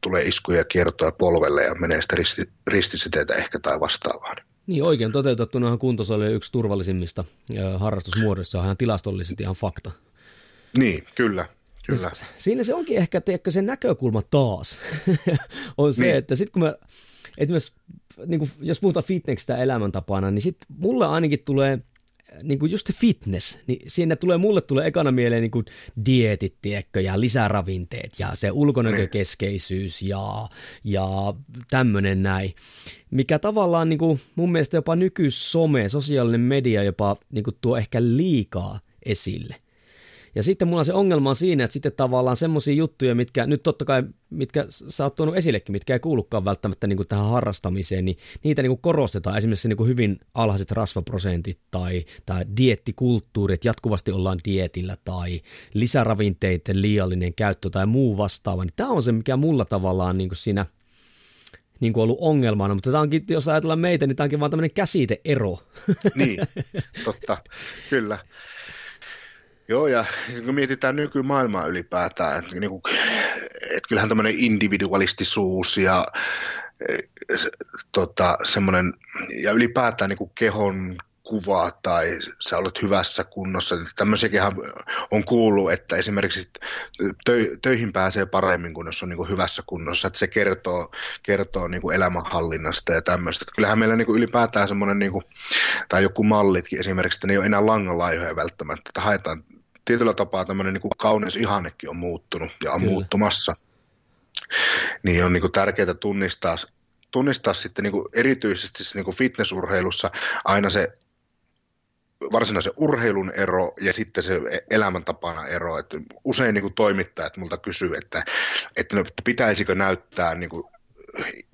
tulee iskuja, kiertoja polvelle ja menee sitten risti, ristisiteitä ehkä tai vastaavaa. Niin oikein toteutettuna kuntosali on yksi turvallisimmista harrastusmuodoissa, on ihan tilastollisesti ihan fakta. Niin, kyllä. Kyllä. Siinä se onkin ehkä teekö se näkökulma taas, <laughs> on se, niin. että sitten kun mä, esimerkiksi niin kuin, jos puhutaan fitnessistä elämäntapana, niin sitten mulle ainakin tulee niin kuin just se fitness, niin siinä tulee, mulle tulee ekana mieleen niin kuin dietit, tiedätkö, ja lisäravinteet ja se ulkonäkökeskeisyys ja, ja tämmöinen näin, mikä tavallaan niin kuin, mun mielestä jopa nykysome, sosiaalinen media jopa niin kuin tuo ehkä liikaa esille – ja sitten mulla on se ongelma on siinä, että sitten tavallaan semmoisia juttuja, mitkä nyt totta kai, mitkä sä oot tuonut esillekin, mitkä ei kuulukaan välttämättä niin kuin tähän harrastamiseen, niin niitä niin kuin korostetaan. Esimerkiksi niin kuin hyvin alhaiset rasvaprosentit tai, tai diettikulttuuri, että jatkuvasti ollaan dietillä tai lisäravinteiden liiallinen käyttö tai muu vastaava. Niin tämä on se, mikä mulla tavallaan niin kuin siinä niin kuin ollut ongelmana, mutta tämä onkin, jos ajatellaan meitä, niin tämä onkin vaan tämmöinen käsiteero. Niin, totta, kyllä. Joo, ja kun mietitään nykymaailmaa ylipäätään, että, niin kuin, että kyllähän tämmöinen individualistisuus ja se, tota, semmoinen, ja ylipäätään niin kuin kehon kuva tai sä olet hyvässä kunnossa. Tämmöisiäkin on kuullut, että esimerkiksi töihin pääsee paremmin, kun jos on niin hyvässä kunnossa. Että se kertoo, kertoo niin kuin elämänhallinnasta ja tämmöistä. Että kyllähän meillä niin kuin ylipäätään semmoinen, niin kuin, tai joku mallitkin esimerkiksi, että ne ei ole enää langanlaihoja välttämättä. Että haetaan tietyllä tapaa tämmöinen niin kuin kauneus ihannekin on muuttunut ja on Kyllä. muuttumassa. Niin on niin kuin tärkeää tunnistaa, tunnistaa sitten niin kuin erityisesti niin kuin fitnessurheilussa aina se varsinaisen urheilun ero ja sitten se elämäntapana ero. Että usein niin kuin toimittajat multa kysyy, että, että pitäisikö näyttää niin kuin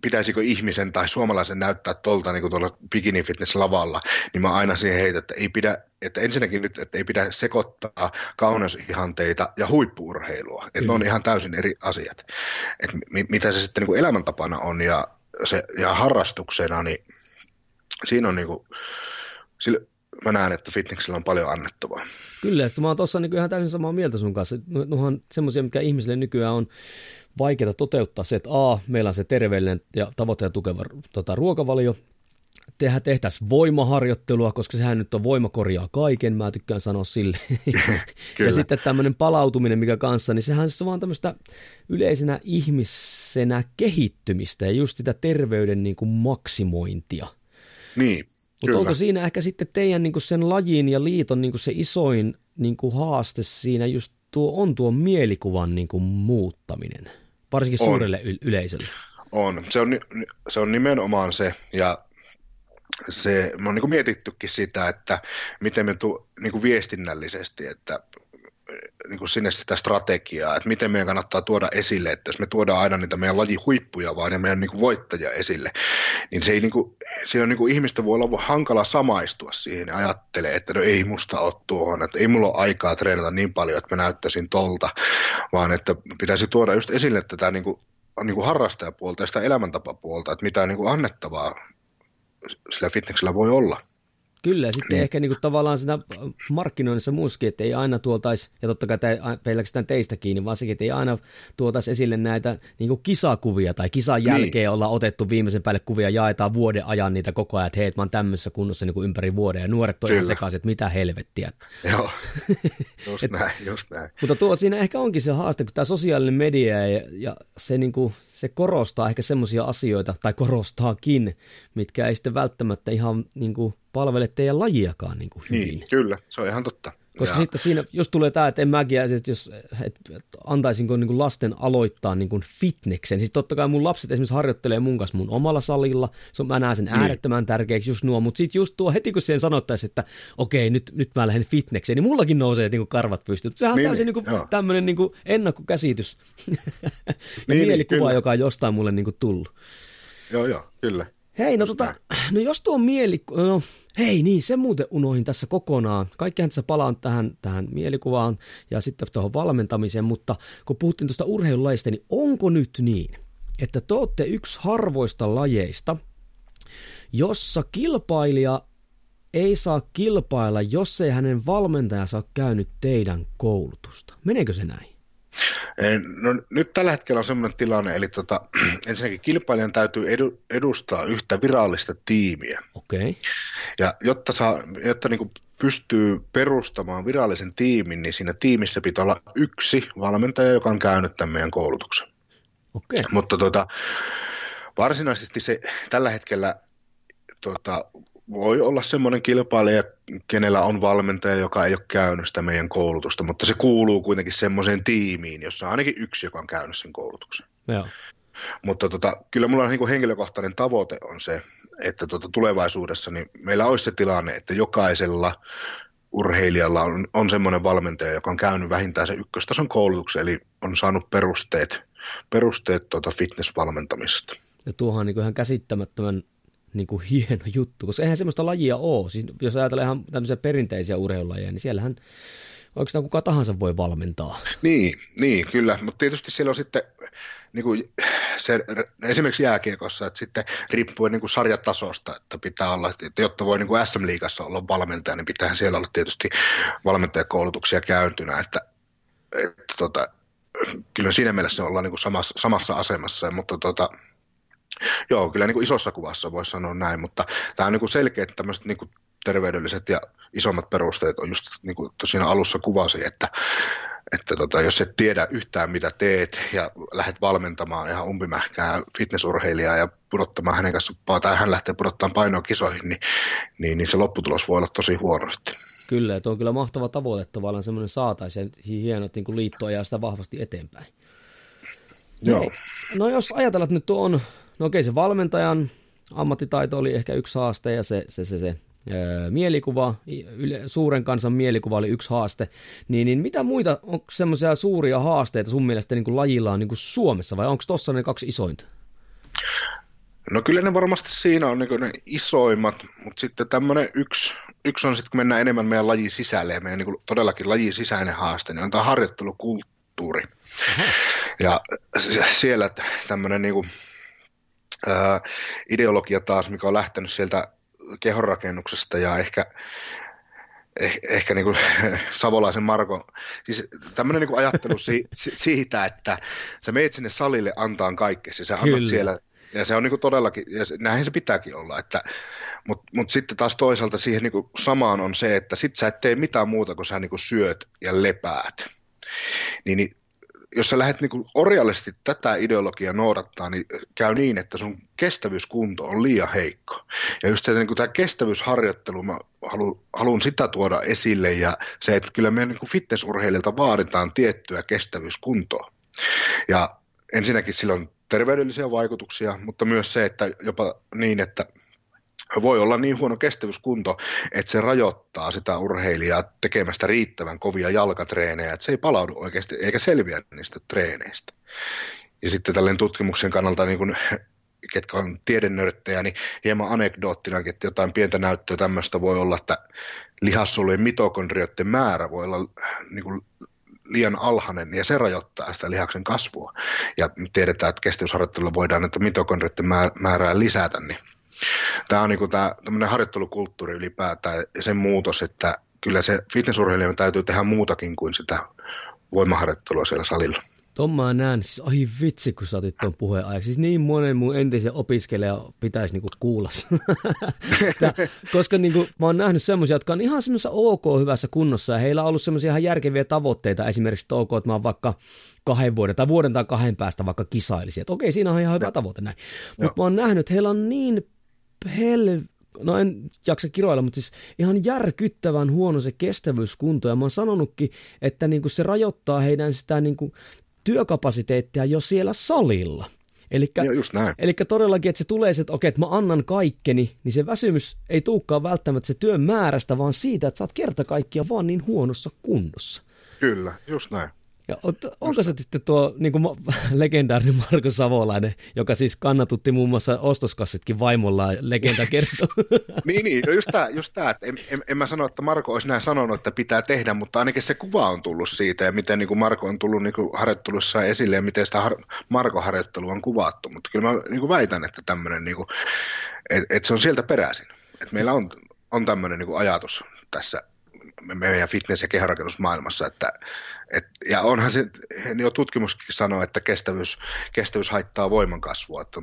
pitäisikö ihmisen tai suomalaisen näyttää tuolta niin tuolla bikini fitness lavalla, niin mä aina siihen heitän, että ei pidä, että ensinnäkin nyt, että ei pidä sekoittaa kauneusihanteita ja huippuurheilua, että mm. ne on ihan täysin eri asiat. Että mitä se sitten niin kuin elämäntapana on ja, se, ja harrastuksena, niin siinä on niin kuin, sillä, mä näen, että fitnessillä on paljon annettavaa. Kyllä, ja mä oon tuossa niin ihan täysin samaa mieltä sun kanssa. Nuohan semmoisia, mikä ihmisille nykyään on vaikeaa toteuttaa se, että A, meillä on se terveellinen ja tavoitteita tukeva tota, ruokavalio, tehdä, tehtäisiin voimaharjoittelua, koska sehän nyt on voima korjaa kaiken, mä tykkään sanoa sille. <laughs> ja sitten tämmöinen palautuminen, mikä kanssa, niin sehän on vaan tämmöistä yleisenä ihmisenä kehittymistä ja just sitä terveyden niin kuin maksimointia. Niin, Mutta onko siinä ehkä sitten teidän niin kuin sen lajin ja liiton niin kuin se isoin niin kuin haaste siinä just tuo, on tuo mielikuvan niin kuin muuttaminen? Varsinkin on. suurelle y- yleisölle. On, se on, se on nimenomaan se, ja se, me on niin mietittykin sitä, että miten me tu, niin kuin viestinnällisesti, että niin kuin sinne sitä strategiaa, että miten meidän kannattaa tuoda esille, että jos me tuodaan aina niitä meidän lajihuippuja vaan ja meidän niin kuin voittajia esille, niin se ei niin kuin, se on niin kuin ihmistä voi olla hankala samaistua siihen ja ajattelee, että no ei musta ole tuohon, että ei mulla ole aikaa treenata niin paljon, että mä näyttäisin tolta, vaan että pitäisi tuoda just esille tätä niin kuin, niin kuin harrastajapuolta ja sitä elämäntapapuolta, että mitä niin kuin annettavaa sillä fitnessillä voi olla. Kyllä, ja sitten niin. ehkä niinku tavallaan sitä markkinoinnissa muuskin, että ei aina tuoltaisi, ja totta kai pelkästään teistä kiinni, vaan sekin, että ei aina tuoltaisi esille näitä niinku kisakuvia tai kisan niin. jälkeen niin. ollaan otettu viimeisen päälle kuvia, jaetaan vuoden ajan niitä koko ajan, että hei, mä oon tämmöisessä kunnossa niinku ympäri vuoden, ja nuoret on ihan sekaisin, että mitä helvettiä. <laughs> Joo, <laughs> just Et, näin, just näin. Mutta tuo siinä ehkä onkin se haaste, kun tämä sosiaalinen media ja, ja se niinku se korostaa ehkä semmoisia asioita, tai korostaakin, mitkä ei sitten välttämättä ihan niin kuin, palvele teidän lajiakaan niin kuin hyvin. Niin, kyllä, se on ihan totta. Koska ja. sitten siinä, jos tulee tämä, että en mäkin, että jos et, et, antaisinko niin kuin lasten aloittaa niin kuin fitneksen. Siis totta kai mun lapset esimerkiksi harjoittelee mun kanssa mun omalla salilla. Se on, mä näen sen niin. äärettömän niin. tärkeäksi just nuo. Mutta sitten just tuo heti, kun siihen sanottaisiin, että okei, nyt, nyt mä lähden fitnekseen, niin mullakin nousee niin kuin karvat pystyyn. Sehän on niin, täysin niin kuin, tämmöinen niin kuin ennakkokäsitys <laughs> ja niin, mielikuva, niin, joka on jostain mulle niin kuin tullut. Joo, joo, kyllä. Hei, no, tota, <clears throat> no jos tuo mieli, no hei niin, se muuten unohin tässä kokonaan. Kaikkihan tässä palaan tähän, tähän mielikuvaan ja sitten tuohon valmentamiseen, mutta kun puhuttiin tuosta urheilulajista, niin onko nyt niin, että te olette yksi harvoista lajeista, jossa kilpailija ei saa kilpailla, jos ei hänen valmentajansa ole käynyt teidän koulutusta. Meneekö se näin? No, nyt tällä hetkellä on sellainen tilanne, eli tota, <clears throat> ensinnäkin kilpailijan täytyy edu, edustaa yhtä virallista tiimiä. Okay. Ja jotta, saa, jotta niin pystyy perustamaan virallisen tiimin, niin siinä tiimissä pitää olla yksi valmentaja, joka on käynyt tämän meidän koulutuksen. Okay. Mutta tota, varsinaisesti se tällä hetkellä tota, voi olla semmoinen kilpailija, kenellä on valmentaja, joka ei ole käynyt sitä meidän koulutusta, mutta se kuuluu kuitenkin semmoiseen tiimiin, jossa on ainakin yksi, joka on käynyt sen koulutuksen. Joo. Mutta tota, kyllä mulla on niin henkilökohtainen tavoite on se, että tota tulevaisuudessa niin meillä olisi se tilanne, että jokaisella urheilijalla on, on semmoinen valmentaja, joka on käynyt vähintään se ykköstason koulutuksen, eli on saanut perusteet, perusteet tuota fitness-valmentamisesta. Ja tuohon on niin ihan käsittämättömän niin kuin hieno <laughs> juttu, koska eihän semmoista lajia ole. Siis jos ajatellaan ihan tämmöisiä perinteisiä urheilulajeja, niin siellähän oikeastaan kuka tahansa voi valmentaa. Niin, niin kyllä, mutta tietysti siellä on sitten niin kuin se, esimerkiksi jääkiekossa, että sitten riippuen niin kuin sarjatasosta, että pitää olla, että jotta voi niin kuin SM-liigassa olla valmentaja, niin pitää siellä olla tietysti valmentajakoulutuksia käyntynä, että, että tota, kyllä siinä mielessä ollaan niin kuin samassa, samassa asemassa, mutta tota, Joo, kyllä niin kuin isossa kuvassa voisi sanoa näin, mutta tämä on niin kuin selkeät tämmöiset niin kuin terveydelliset ja isommat perusteet on just niin kuin siinä alussa kuvasi, että, että tota, jos et tiedä yhtään mitä teet ja lähdet valmentamaan ihan umpimähkää fitnessurheilijaa ja pudottamaan hänen kanssaan, tai hän lähtee pudottamaan painoa kisoihin, niin, niin, niin se lopputulos voi olla tosi huono sitten. Kyllä, että on kyllä mahtava tavoite, että tavallaan semmoinen saataisiin hienot niin liittoa ja sitä vahvasti eteenpäin. Joo. No jos ajatellaan, että nyt on No okei, se valmentajan ammattitaito oli ehkä yksi haaste ja se, se, se, se öö, mielikuva, yle, suuren kansan mielikuva oli yksi haaste, niin, niin mitä muita, on semmoisia suuria haasteita sun mielestä niin kuin lajilla on niin kuin Suomessa vai onko tuossa ne kaksi isointa? No kyllä ne varmasti siinä on niin ne isoimmat, mutta sitten tämmöinen yksi, yksi on sitten, kun mennään enemmän meidän lajin sisälle ja meidän niin todellakin lajin sisäinen haaste, niin on tämä harjoittelukulttuuri. Aha. Ja siellä tämmöinen niin kuin, ää, ideologia taas, mikä on lähtenyt sieltä kehonrakennuksesta ja ehkä eh, ehkä niin kuin <laughs> Savolaisen Marko, siis tämmöinen niin kuin ajattelu <laughs> si, siitä, että sä meet sinne salille antaa kaikkesi, sä annat Kyllä. siellä ja se on niin kuin todellakin, ja näin se pitääkin olla, että, mutta mut sitten taas toisaalta siihen niin kuin samaan on se, että sit sä et tee mitään muuta kuin sä niin kuin syöt ja lepäät. Niin, niin jos sä lähdet niin orjallisesti tätä ideologiaa noudattaa, niin käy niin, että sun kestävyyskunto on liian heikko. Ja just se, niin kuin tämä kestävyysharjoittelu, mä haluan, haluan sitä tuoda esille, ja se, että kyllä meidän niin fitnessurheilijoilta vaaditaan tiettyä kestävyyskuntoa. Ja ensinnäkin silloin terveydellisiä vaikutuksia, mutta myös se, että jopa niin, että voi olla niin huono kestävyyskunto, että se rajoittaa sitä urheilijaa tekemästä riittävän kovia jalkatreenejä, että se ei palaudu oikeasti eikä selviä niistä treeneistä. Ja sitten tällainen tutkimuksen kannalta, niin kuin, ketkä on tiedennörttejä, niin hieman anekdoottina, että jotain pientä näyttöä tämmöistä voi olla, että lihassolujen mitokondrioiden määrä voi olla niin kuin liian alhainen ja se rajoittaa sitä lihaksen kasvua. Ja tiedetään, että kestävyysharjoittelulla voidaan näitä mitokondrioiden määrää lisätä, niin tämä on niin tämä harjoittelukulttuuri ylipäätään ja sen muutos, että kyllä se fitnessurheilijan täytyy tehdä muutakin kuin sitä voimaharjoittelua siellä salilla. Mä näen, siis ai vitsi, kun sä otit tuon puheen ajaksi. Siis niin monen mun entisen opiskelija pitäisi niinku kuulla. <laughs> koska niinku, mä oon nähnyt semmoisia, jotka on ihan semmoisessa ok hyvässä kunnossa ja heillä on ollut semmoisia ihan järkeviä tavoitteita. Esimerkiksi, että ok, että mä oon vaikka kahden vuoden tai vuoden tai kahden päästä vaikka kisailisi. Että okei, siinä on ihan hyvä tavoite näin. Mutta mä oon nähnyt, että heillä on niin hel no en jaksa kiroilla, mutta siis ihan järkyttävän huono se kestävyyskunto. Ja mä oon sanonutkin, että niinku se rajoittaa heidän sitä niinku työkapasiteettia jo siellä salilla. Elikkä, just näin. Elikkä todellakin, että se tulee se, että okei, että mä annan kaikkeni, niin se väsymys ei tulekaan välttämättä se työn määrästä, vaan siitä, että sä oot kerta kaikkia vaan niin huonossa kunnossa. Kyllä, just näin. Ja onko se sitten tuo niin kuin <laughs> legendaarinen Marko Savolainen, joka siis kannatutti muun muassa ostoskassitkin vaimollaan, legenda <laughs> kertoo? niin, niin, no just tämä, just tämä että en, en, en, mä sano, että Marko olisi näin sanonut, että pitää tehdä, mutta ainakin se kuva on tullut siitä ja miten niin kuin Marko on tullut niin kuin harjoittelussa esille ja miten sitä har, Marko-harjoittelua on kuvattu, mutta kyllä mä niin kuin väitän, että tämmöinen, niin kuin, että, että se on sieltä peräisin, että meillä on, on tämmöinen niin kuin ajatus tässä meidän fitness- ja kehonrakennusmaailmassa, että et, ja onhan se, jo tutkimuskin sanoo, että kestävyys, kestävyys haittaa voimankasvua, että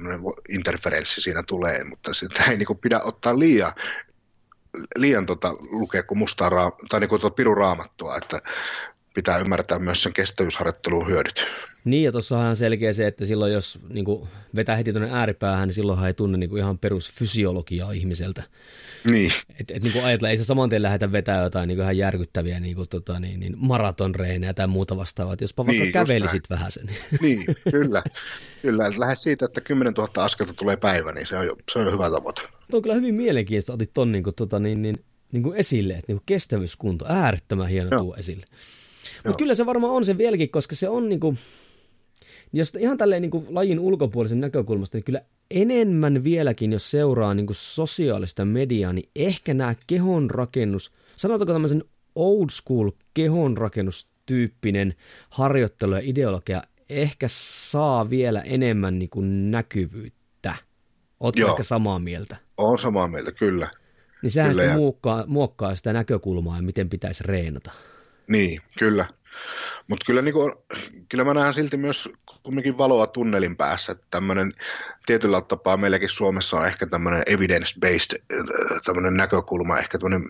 interferenssi siinä tulee, mutta sitä ei niin pidä ottaa liian, liian tota, lukea kuin mustaa tai niin kuin tuota piruraamattua, että pitää ymmärtää myös sen kestävyysharjoittelun hyödyt. Niin, ja tuossahan on selkeä se, että silloin jos niin kuin, vetää heti tuonne ääripäähän, niin silloinhan ei tunne niin kuin, ihan perusfysiologiaa ihmiseltä. Niin. Et, et, niin kuin ajatella, ei se saman tien lähdetä vetää jotain niin kuin ihan järkyttäviä niin kuin, tota, niin, niin maratonreinejä tai muuta vastaavaa, jospa vaikka niin, kävelisit vähän sen. <laughs> Niin, kyllä. kyllä. Lähes siitä, että 10 000 askelta tulee päivä, niin se on jo, se on jo hyvä tavoite. Tuo on kyllä hyvin mielenkiintoista, otit ton niin kuin, tota, niin, niin, niin kuin esille, että niin kuin kestävyyskunto, äärettömän hieno tuo esille. Mutta kyllä se varmaan on se vieläkin, koska se on niin kuin, jos ihan tälleen niin kuin lajin ulkopuolisen näkökulmasta, niin kyllä enemmän vieläkin, jos seuraa niin kuin sosiaalista mediaa, niin ehkä nämä kehonrakennus, sanotaanko tämmöisen old school kehonrakennustyyppinen harjoittelu ja ideologia ehkä saa vielä enemmän niin kuin näkyvyyttä. Oletko ehkä samaa mieltä? Olen samaa mieltä, kyllä. Niin sehän kyllä, ja... muokkaa, muokkaa sitä näkökulmaa ja miten pitäisi reenata. Niin, kyllä. Mutta kyllä, niinku, kyllä mä näen silti myös kumminkin valoa tunnelin päässä. Tämmöinen tietyllä tapaa meilläkin Suomessa on ehkä tämmöinen evidence-based äh, tämmöinen näkökulma, ehkä tämmöinen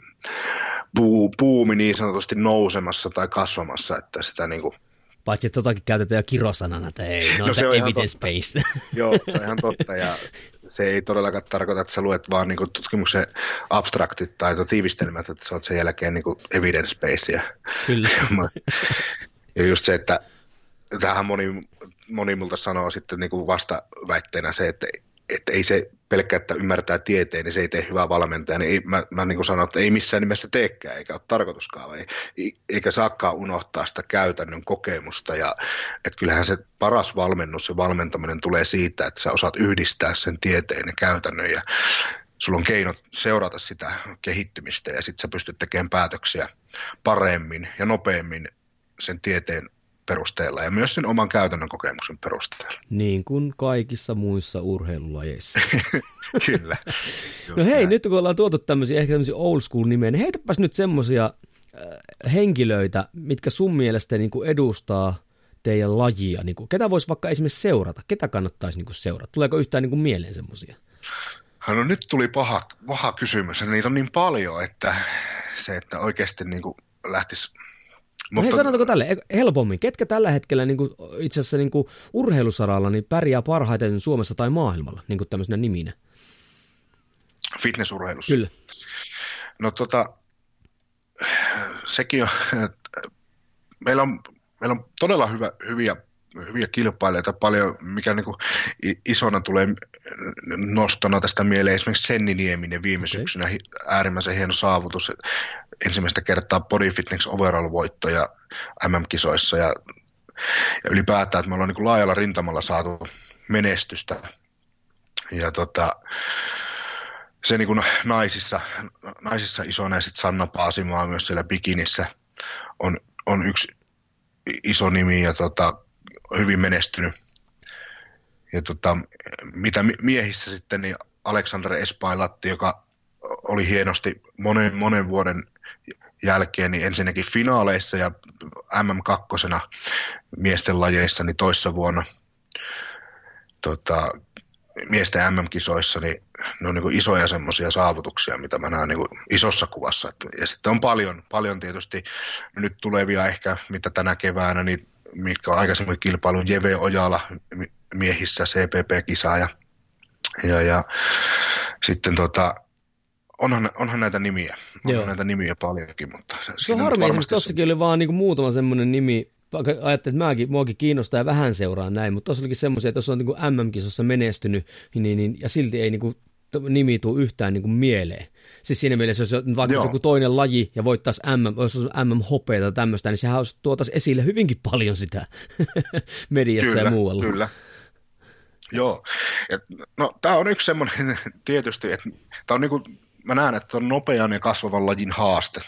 puu, puumi niin sanotusti nousemassa tai kasvamassa, että sitä niinku, Paitsi että totakin käytetään jo kirosanana, että ei, no, no se on evidence-based. <laughs> Joo, se on ihan totta ja se ei todellakaan tarkoita, että sä luet vaan niin tutkimuksen abstraktit tai tiivistelmät, että sä oot sen jälkeen niin evidence-based. Kyllä. <laughs> ja just se, että tähän moni, moni multa sanoo sitten niin kuin vastaväitteenä se, että että ei se pelkkä, että ymmärtää tieteen, niin se ei tee hyvää valmentajaa, niin ei, mä, mä niin kuin sanon, että ei missään nimessä teekään, eikä ole tarkoituskaan, ei, eikä saakaan unohtaa sitä käytännön kokemusta, ja että kyllähän se paras valmennus ja valmentaminen tulee siitä, että sä osaat yhdistää sen tieteen ja käytännön, ja sulla on keinot seurata sitä kehittymistä, ja sitten sä pystyt tekemään päätöksiä paremmin ja nopeammin sen tieteen perusteella ja myös sen oman käytännön kokemuksen perusteella. Niin kuin kaikissa muissa urheilulajeissa. <laughs> Kyllä. no hei, näin. nyt kun ollaan tuotu tämmöisiä ehkä tämmöisiä old school nimeä, niin heitäpäs nyt semmoisia äh, henkilöitä, mitkä sun mielestä niin kuin edustaa teidän lajia. Niin kuin, ketä voisi vaikka esimerkiksi seurata? Ketä kannattaisi niin kuin seurata? Tuleeko yhtään niin kuin mieleen semmoisia? No nyt tuli paha, paha kysymys. Niitä on niin paljon, että se, että oikeasti niin kuin lähtisi Mutta... hei, sanotaanko tälle helpommin, ketkä tällä hetkellä niin kuin, itse asiassa niin kuin, urheilusaralla niin pärjää parhaiten Suomessa tai maailmalla niin kuin tämmöisenä niminä? Fitnessurheilussa? Kyllä. No tota, sekin on, meillä on, meillä on todella hyvä, hyviä hyviä kilpailijoita. Paljon, mikä niin kuin isona tulee nostona tästä mieleen esimerkiksi Senni Nieminen viime okay. syksynä. Äärimmäisen hieno saavutus, ensimmäistä kertaa Body Fitness overall-voitto ja MM-kisoissa ja, ja ylipäätään, että me ollaan niin kuin laajalla rintamalla saatu menestystä. Ja tota, se niin kuin naisissa, naisissa isona ja sitten Sanna Paasimaa myös siellä bikinissä on, on yksi iso nimi. Ja tota, hyvin menestynyt. Ja tota, mitä miehissä sitten, niin Aleksander Espailatti, joka oli hienosti monen, monen vuoden jälkeen, niin ensinnäkin finaaleissa ja MM2 miesten lajeissa niin toissa vuonna tota, miesten MM-kisoissa, niin ne on niin isoja semmoisia saavutuksia, mitä mä näen niin isossa kuvassa. Ja sitten on paljon, paljon tietysti nyt tulevia ehkä, mitä tänä keväänä, niin mitkä on aikaisemmin kilpailu Jeve Ojala miehissä CPP-kisaa ja, ja, ja sitten tota, onhan, onhan näitä nimiä, onhan Joo. näitä nimiä paljonkin, mutta se, se on harmi, esimerkiksi tossakin oli vaan niinku muutama semmoinen nimi, ajattelin, että mäkin, muakin kiinnostaa ja vähän seuraa näin, mutta tuossa olikin semmoisia, että jos on niin MM-kisossa menestynyt, niin, niin, ja silti ei niin kuin, nimi tule yhtään niin kuin mieleen. Siis siinä mielessä, jos on vaikka joku toinen laji ja voittaisi MM, jos MM-hopeita tai tämmöistä, niin sehän tuotaisi esille hyvinkin paljon sitä <laughs> mediassa kyllä, ja muualla. Kyllä, Joo. Et, no, tämä on yksi semmoinen <laughs> tietysti, että tämä on niinku, mä näen, että on nopean ja kasvavan lajin haaste.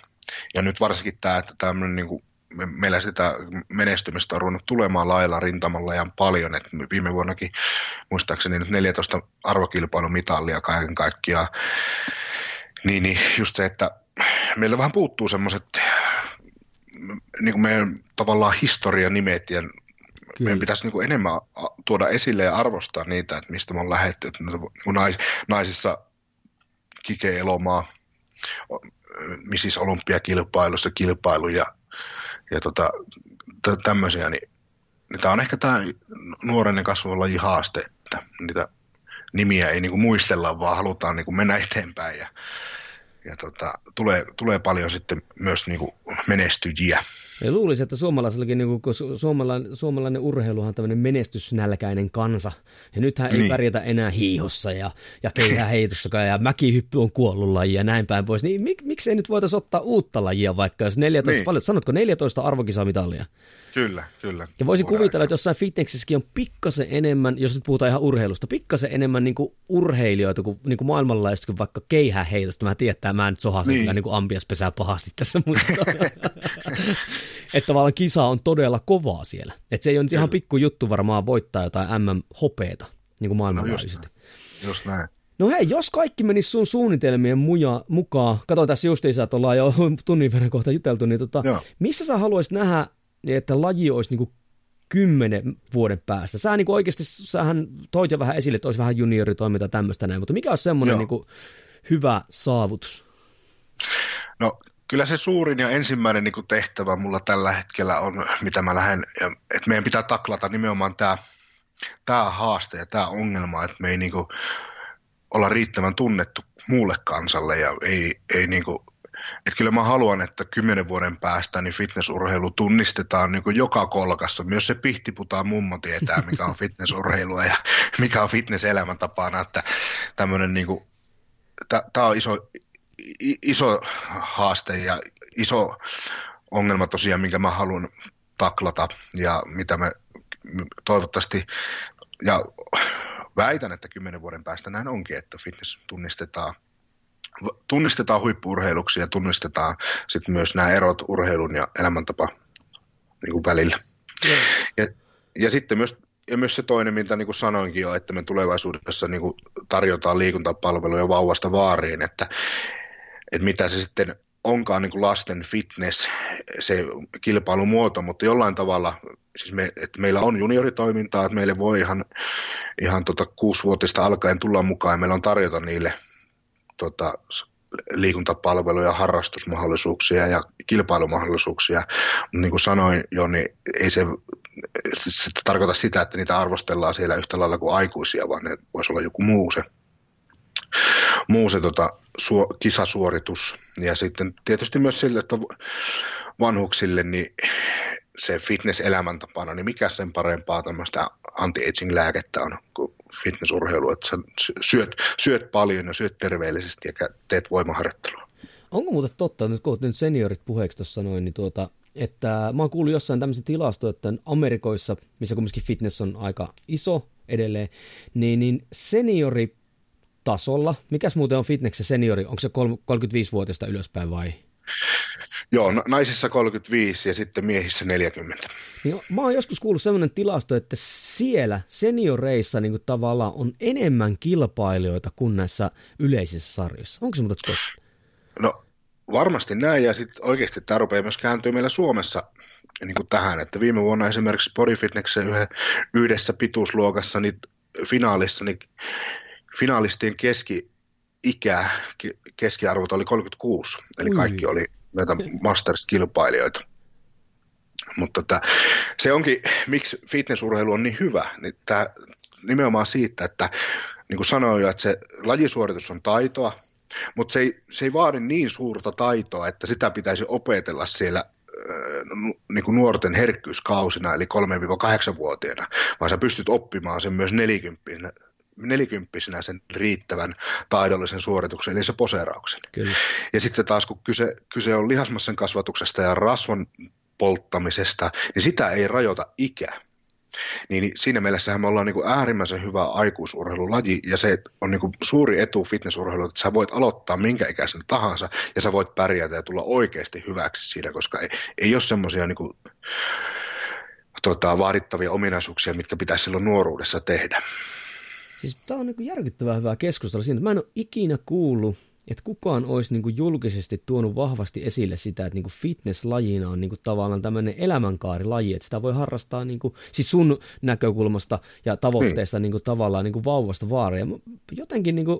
Ja nyt varsinkin tämä, että tämmöinen niinku, me, meillä sitä menestymistä on ruvennut tulemaan lailla rintamalla ja paljon, että viime vuonnakin muistaakseni nyt 14 arvokilpailumitalia kaiken kaikkiaan niin, niin just se, että meillä vähän puuttuu semmoiset niin kuin meidän tavallaan historianimet ja Kyllä. meidän pitäisi niin kuin enemmän tuoda esille ja arvostaa niitä, että mistä me on lähdetty. Nais, naisissa Kike Elomaa, Missis Olympiakilpailussa kilpailu ja, ja tota, tämmöisiä, niin, niin tämä on ehkä tämä nuoren lajin haaste, että niitä nimiä ei niin kuin muistella, vaan halutaan niin kuin mennä eteenpäin ja ja tota, tulee, tulee paljon sitten myös niin kuin menestyjiä. Ja luulisin, että suomalaisellakin, niin kun suomalainen, suomalainen urheiluhan on tämmöinen menestysnälkäinen kansa. Ja nythän ei niin. pärjätä enää hiihossa ja, ja keihäheitossakaan <laughs> ja mäkihyppy on kuollut laji ja näin päin pois. Niin mik, miksei nyt voitaisiin ottaa uutta lajia vaikka, jos 14, niin. paljon, sanotko 14 arvokisamitalia? Kyllä, kyllä. Ja voisin kuvitella, että jossain fitnessissäkin on pikkasen enemmän, jos nyt puhutaan ihan urheilusta, pikkasen enemmän niin kuin urheilijoita kuin, niin kuin maailmanlaajuisesti kuin vaikka keihäheitosta. Mä tiedän, että mä nyt sohasin niin. kyllä niin kuin ambiaspesää pahasti tässä, mutta <laughs> että tavallaan kisa on todella kovaa siellä. Että se ei ole nyt ihan pikku juttu varmaan voittaa jotain MM-hopeeta niin kuin maailmanlaajuisesti. No just, just näin. No hei, jos kaikki menisi sun suunnitelmien muja, mukaan, katsotaan tässä justiinsa, että ollaan jo <laughs> tunnin verran kohta juteltu, niin tota, missä sä haluaisit nähdä niin että laji olisi niin kuin kymmenen vuoden päästä. Sä niin kuin oikeasti, sähän toit jo vähän esille, että olisi vähän junioritoiminta tämmöistä näin, mutta mikä on semmoinen niin kuin hyvä saavutus? No kyllä se suurin ja ensimmäinen niin kuin tehtävä mulla tällä hetkellä on, mitä mä lähden, että meidän pitää taklata nimenomaan tämä, tämä haaste ja tämä ongelma, että me ei niin kuin olla riittävän tunnettu muulle kansalle ja ei, ei niin kuin että kyllä mä haluan, että kymmenen vuoden päästä niin fitnessurheilu tunnistetaan niin kuin joka kolkassa. Myös se pihtiputaa mummo tietää, mikä on <laughs> fitnessurheilua ja mikä on fitnesselämäntapana. Että tämmöinen niin kuin, tämä on iso, iso haaste ja iso ongelma tosiaan, minkä mä haluan taklata ja mitä me toivottavasti ja väitän, että kymmenen vuoden päästä näin onkin, että fitness tunnistetaan tunnistetaan huippurheiluksi ja tunnistetaan sitten myös nämä erot urheilun ja elämäntapa niin kuin välillä. Yeah. Ja, ja sitten myös, ja myös se toinen, mitä niin kuin sanoinkin jo, että me tulevaisuudessa niin kuin tarjotaan liikuntapalveluja vauvasta vaariin, että, että mitä se sitten onkaan niin kuin lasten fitness, se kilpailumuoto, mutta jollain tavalla, siis me, että meillä on junioritoimintaa, että meille voi ihan, ihan tota kuusivuotista alkaen tulla mukaan ja meillä on tarjota niille tota, liikuntapalveluja, harrastusmahdollisuuksia ja kilpailumahdollisuuksia. Niin kuin sanoin jo, niin ei se, se tarkoita sitä, että niitä arvostellaan siellä yhtä lailla kuin aikuisia, vaan ne voisi olla joku muu se, muu se tota, su, kisasuoritus. Ja sitten tietysti myös sille, että vanhuksille niin se fitness-elämäntapana, niin mikä sen parempaa tämmöistä anti-aging-lääkettä on kuin fitnessurheilu, että sä syöt, syöt paljon ja syöt terveellisesti ja teet voimaharjoittelua. Onko muuten totta, nyt kun nyt seniorit puheeksi tuossa sanoin, niin tuota, että mä oon kuullut jossain tämmöisen tilasto, että Amerikoissa, missä kumminkin fitness on aika iso edelleen, niin, niin seniori tasolla, mikäs muuten on fitness seniori, onko se 35-vuotiaista ylöspäin vai? Joo, naisissa 35 ja sitten miehissä 40. Niin, mä oon joskus kuullut sellainen tilasto, että siellä senioreissa niin tavallaan on enemmän kilpailijoita kuin näissä yleisissä sarjoissa. Onko se muuten totta? No varmasti näin ja sitten oikeasti tämä rupeaa myös kääntyä meillä Suomessa niin kuin tähän, että viime vuonna esimerkiksi Bodyfitneksen yhdessä pituusluokassa niin finaalissa niin finalistien keski ikä, keskiarvot oli 36, eli Ui. kaikki oli näitä <laughs> Masters-kilpailijoita. Mutta tämä, se onkin, miksi fitnessurheilu on niin hyvä, niin tämä nimenomaan siitä, että niin kuin sanoin jo, että se lajisuoritus on taitoa, mutta se ei, se ei vaadi niin suurta taitoa, että sitä pitäisi opetella siellä niin kuin nuorten herkkyyskausina, eli 3-8-vuotiaana, vaan sä pystyt oppimaan sen myös 40 nelikymppisenä sen riittävän taidollisen suorituksen, eli se poseerauksen. Kyllä. Ja sitten taas kun kyse, kyse on lihasmassan kasvatuksesta ja rasvan polttamisesta, niin sitä ei rajoita ikä. Niin siinä mielessähän me ollaan niin kuin äärimmäisen hyvä aikuisurheilulaji, ja se on niin kuin suuri etu fitnessurheilu, että sä voit aloittaa minkä ikäisen tahansa, ja sä voit pärjätä ja tulla oikeasti hyväksi siinä, koska ei, ei ole semmoisia niin tota, vaadittavia ominaisuuksia, mitkä pitäisi silloin nuoruudessa tehdä. Siis tämä on niin järkyttävää hyvää keskustelua siinä. Mä en ole ikinä kuullut, että kukaan olisi niin kuin julkisesti tuonut vahvasti esille sitä, että niin kuin fitness-lajina on niin kuin tavallaan tämmöinen elämänkaarilaji, että sitä voi harrastaa niin kuin, siis sun näkökulmasta ja tavoitteesta hmm. niin kuin, tavallaan niin kuin vauvasta vaaria. Jotenkin niin kuin,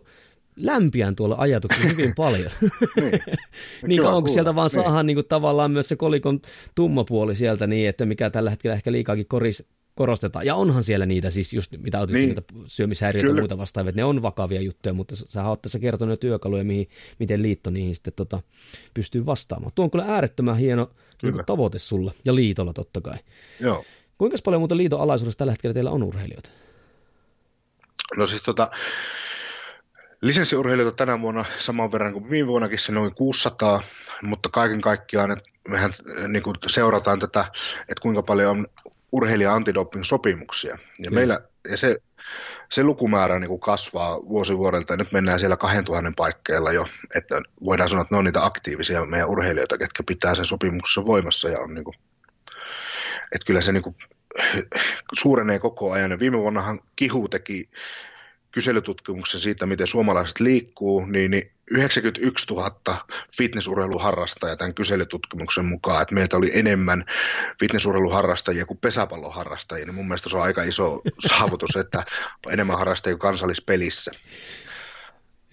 lämpiän tuolla ajatuksella hyvin <laughs> paljon. niin, <laughs> niin onko sieltä vaan niin. saadaan niin kuin, tavallaan myös se kolikon tumma puoli sieltä niin, että mikä tällä hetkellä ehkä liikaakin koris, korostetaan. Ja onhan siellä niitä siis just, mitä otit, niin. syömishäiriöitä ja muuta vastaavia, että ne on vakavia juttuja, mutta sä oot tässä kertonut työkaluja, mihin, miten liitto niihin sitten tota, pystyy vastaamaan. Tuo on kyllä äärettömän hieno niin tavoite sulla ja liitolla totta kai. Joo. Kuinka paljon muuten liiton alaisuudessa tällä hetkellä teillä on urheilijoita? No siis tota, lisenssiurheilijoita tänä vuonna saman verran kuin viime vuonnakin se noin 600, mutta kaiken kaikkiaan että mehän niin kuin seurataan tätä, että kuinka paljon on urheilija antidoping-sopimuksia. Ja, meillä, ja se, se lukumäärä niin kuin kasvaa vuosi vuodelta, ja nyt mennään siellä 2000 paikkeilla jo, että voidaan sanoa, että ne on niitä aktiivisia meidän urheilijoita, ketkä pitää sen sopimuksen voimassa, ja on niin kuin, että kyllä se niin kuin, suurenee koko ajan. Ja viime vuonnahan Kihu teki kyselytutkimuksen siitä, miten suomalaiset liikkuu, niin, niin 91 000 fitnessurheiluharrastajaa tämän kyselytutkimuksen mukaan, että meitä oli enemmän fitnessurheiluharrastajia kuin pesäpalloharrastajia, niin mun mielestä se on aika iso saavutus, että on enemmän harrastajia kuin kansallispelissä.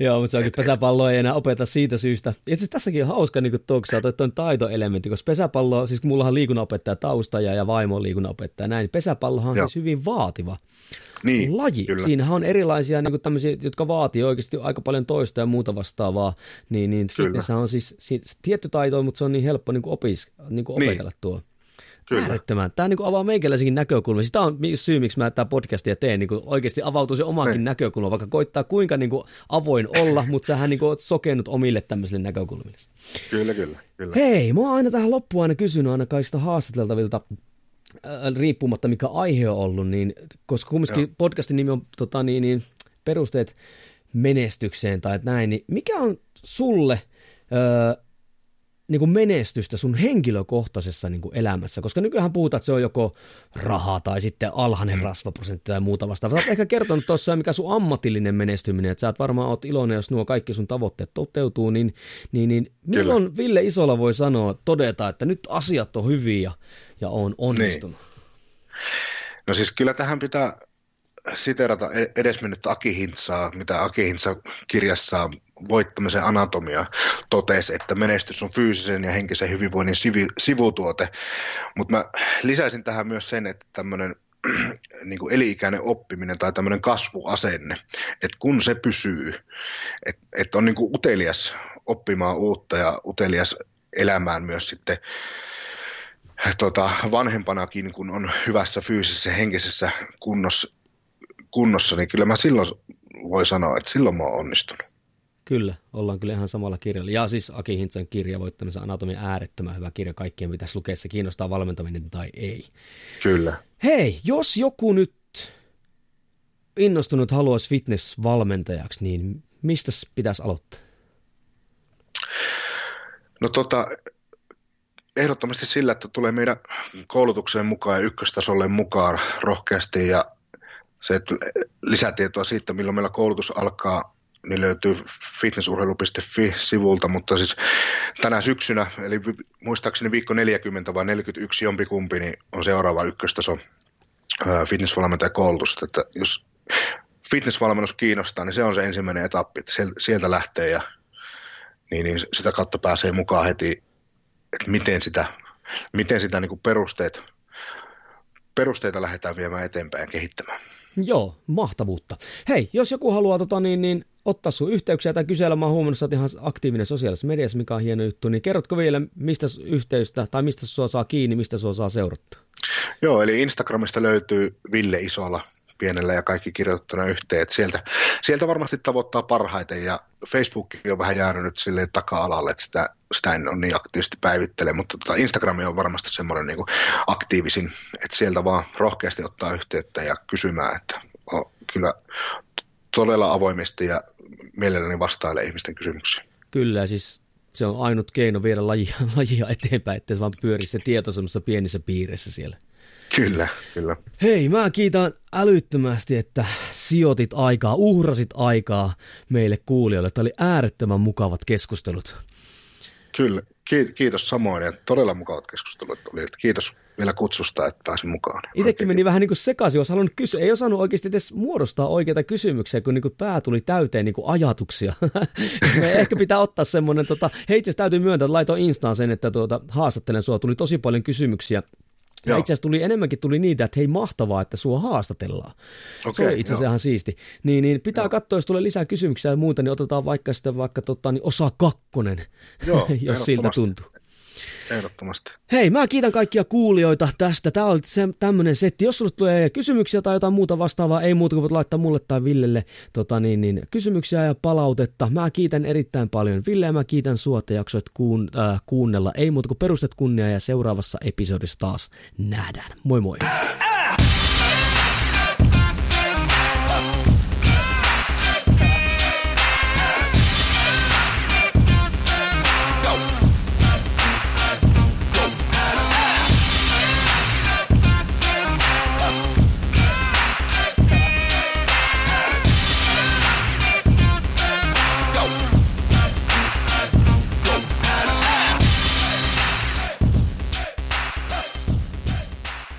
Joo, mutta se onkin pesäpallo ei enää opeta siitä syystä. Itse tässäkin on hauska niin tuoksia toi on taitoelementti, koska pesäpallo, siis mullahan liikunnanopettaja taustaja ja vaimo on liikunnanopettaja näin, pesäpallohan on Joo. siis hyvin vaativa niin, laji. Kyllä. Siinähän on erilaisia niin tämmöisiä, jotka vaatii oikeasti aika paljon toista ja muuta vastaavaa, niin, niin fitness on siis, siis tietty taito, mutta se on niin helppo niin opis, niin kuin opetella niin. tuo. Kyllä. Äärettömän. Tämä niin kuin avaa meikäläisenkin näkökulma. Siis tämä on syy, miksi mä tämä podcastia teen. Niin kuin oikeasti avautuu se omakin niin. näkökulma, vaikka koittaa kuinka niin kuin avoin olla, <laughs> mutta sähän niin kuin oot sokenut omille tämmöisille näkökulmille. Kyllä, kyllä, kyllä. Hei, mä oon aina tähän loppuun aina kysynyt aina kaikista haastateltavilta äh, riippumatta mikä aihe on ollut, niin, koska kumminkin Joo. podcastin nimi on tota, niin, niin, perusteet menestykseen tai näin, niin mikä on sulle öö, niin kuin menestystä sun henkilökohtaisessa niin kuin elämässä? Koska nykyään puhutaan, että se on joko raha tai sitten alhainen mm. rasvaprosentti tai muuta vastaavaa. Olet ehkä kertonut tuossa, mikä sun ammatillinen menestyminen, että sä et varmaan oot iloinen, jos nuo kaikki sun tavoitteet toteutuu, niin, niin, niin milloin Kyllä. Ville Isola voi sanoa, todeta, että nyt asiat on hyviä ja on onnistunut? Niin. No siis kyllä tähän pitää siterata e- edesmennyttä Aki Hintsaa, mitä Aki Hintsa kirjassa voittamisen anatomia totesi, että menestys on fyysisen ja henkisen hyvinvoinnin sivutuote. Mutta mä lisäisin tähän myös sen, että tämmöinen <clears throat> niin kuin eli-ikäinen oppiminen tai tämmöinen kasvuasenne, että kun se pysyy, että, että on niin kuin utelias oppimaan uutta ja utelias elämään myös sitten tota, vanhempanakin, kun on hyvässä fyysisessä henkisessä kunnossa, kunnossa, niin kyllä mä silloin voi sanoa, että silloin mä oon onnistunut. Kyllä, ollaan kyllä ihan samalla kirjalla. Ja siis Aki Hintsan kirja, voittamisen anatomia, äärettömän hyvä kirja. Kaikkien pitäisi lukea, se kiinnostaa valmentaminen tai ei. Kyllä. Hei, jos joku nyt innostunut haluaisi fitness-valmentajaksi, niin mistä pitäisi aloittaa? No tota, ehdottomasti sillä, että tulee meidän koulutukseen mukaan ja ykköstasolle mukaan rohkeasti ja se, että lisätietoa siitä, milloin meillä koulutus alkaa, niin löytyy fitnessurheilu.fi-sivulta, mutta siis tänä syksynä, eli muistaakseni viikko 40 vai 41 jompikumpi, niin on seuraava ykköstaso fitnessvalmentajakoulutus, että jos fitnessvalmennus kiinnostaa, niin se on se ensimmäinen etappi, että sieltä lähtee ja niin, niin sitä kautta pääsee mukaan heti, että miten sitä, miten sitä niin perusteet, perusteita lähdetään viemään eteenpäin ja kehittämään. Joo, mahtavuutta. Hei, jos joku haluaa tota, niin, niin, ottaa sun yhteyksiä tai kysellä, mä oon huomannut, että ihan aktiivinen sosiaalisessa mediassa, mikä on hieno juttu, niin kerrotko vielä, mistä yhteystä tai mistä sua saa kiinni, mistä sua saa seurattua? Joo, eli Instagramista löytyy Ville Isola pienellä ja kaikki kirjoitettuna yhteen. Että sieltä, sieltä varmasti tavoittaa parhaiten ja Facebook on vähän jäänyt nyt silleen taka-alalle, että sitä, sitä en ole niin aktiivisesti päivittele, mutta tota Instagram on varmasti semmoinen niin aktiivisin, että sieltä vaan rohkeasti ottaa yhteyttä ja kysymään, että on kyllä todella avoimesti ja mielelläni vastailee ihmisten kysymyksiin. Kyllä, siis se on ainut keino viedä lajia, <laughs> lajia eteenpäin, ettei se vaan pyöri se tieto semmoisessa pienissä piirissä siellä. Kyllä, kyllä. Hei, mä kiitän älyttömästi, että sijoitit aikaa, uhrasit aikaa meille kuulijoille. Tämä oli äärettömän mukavat keskustelut. Kyllä, kiitos samoin ja todella mukavat keskustelut oli. Kiitos vielä kutsusta, että pääsin mukaan. Itsekin meni vähän niin kuin sekaisin, jos halunnut kysyä. Ei osannut oikeasti edes muodostaa oikeita kysymyksiä, kun niin kuin pää tuli täyteen niin kuin ajatuksia. <laughs> Ehkä pitää ottaa semmoinen, tota, hei itse täytyy myöntää, että laitoin Instaan sen, että tuota, haastattelen sua. Tuli tosi paljon kysymyksiä ja itse asiassa tuli enemmänkin tuli niitä, että hei mahtavaa, että sua haastatellaan. Okay, se oli itse asiassa ihan siisti. Niin, niin pitää joo. katsoa, jos tulee lisää kysymyksiä ja muuta, niin otetaan vaikka sitten vaikka tota, niin osa kakkonen, joo, <laughs> jos siltä tuntuu. Ehdottomasti. Hei, mä kiitän kaikkia kuulijoita tästä. Tämä oli se, tämmöinen setti. Jos sulle tulee kysymyksiä tai jotain muuta vastaavaa, ei muuta kuin voit laittaa mulle tai Villelle tota niin, niin, kysymyksiä ja palautetta. Mä kiitän erittäin paljon. Ville ja mä kiitän sua, että jaksoit kuun, äh, kuunnella. Ei muuta kuin perustet kunnia ja seuraavassa episodissa taas nähdään. Moi moi!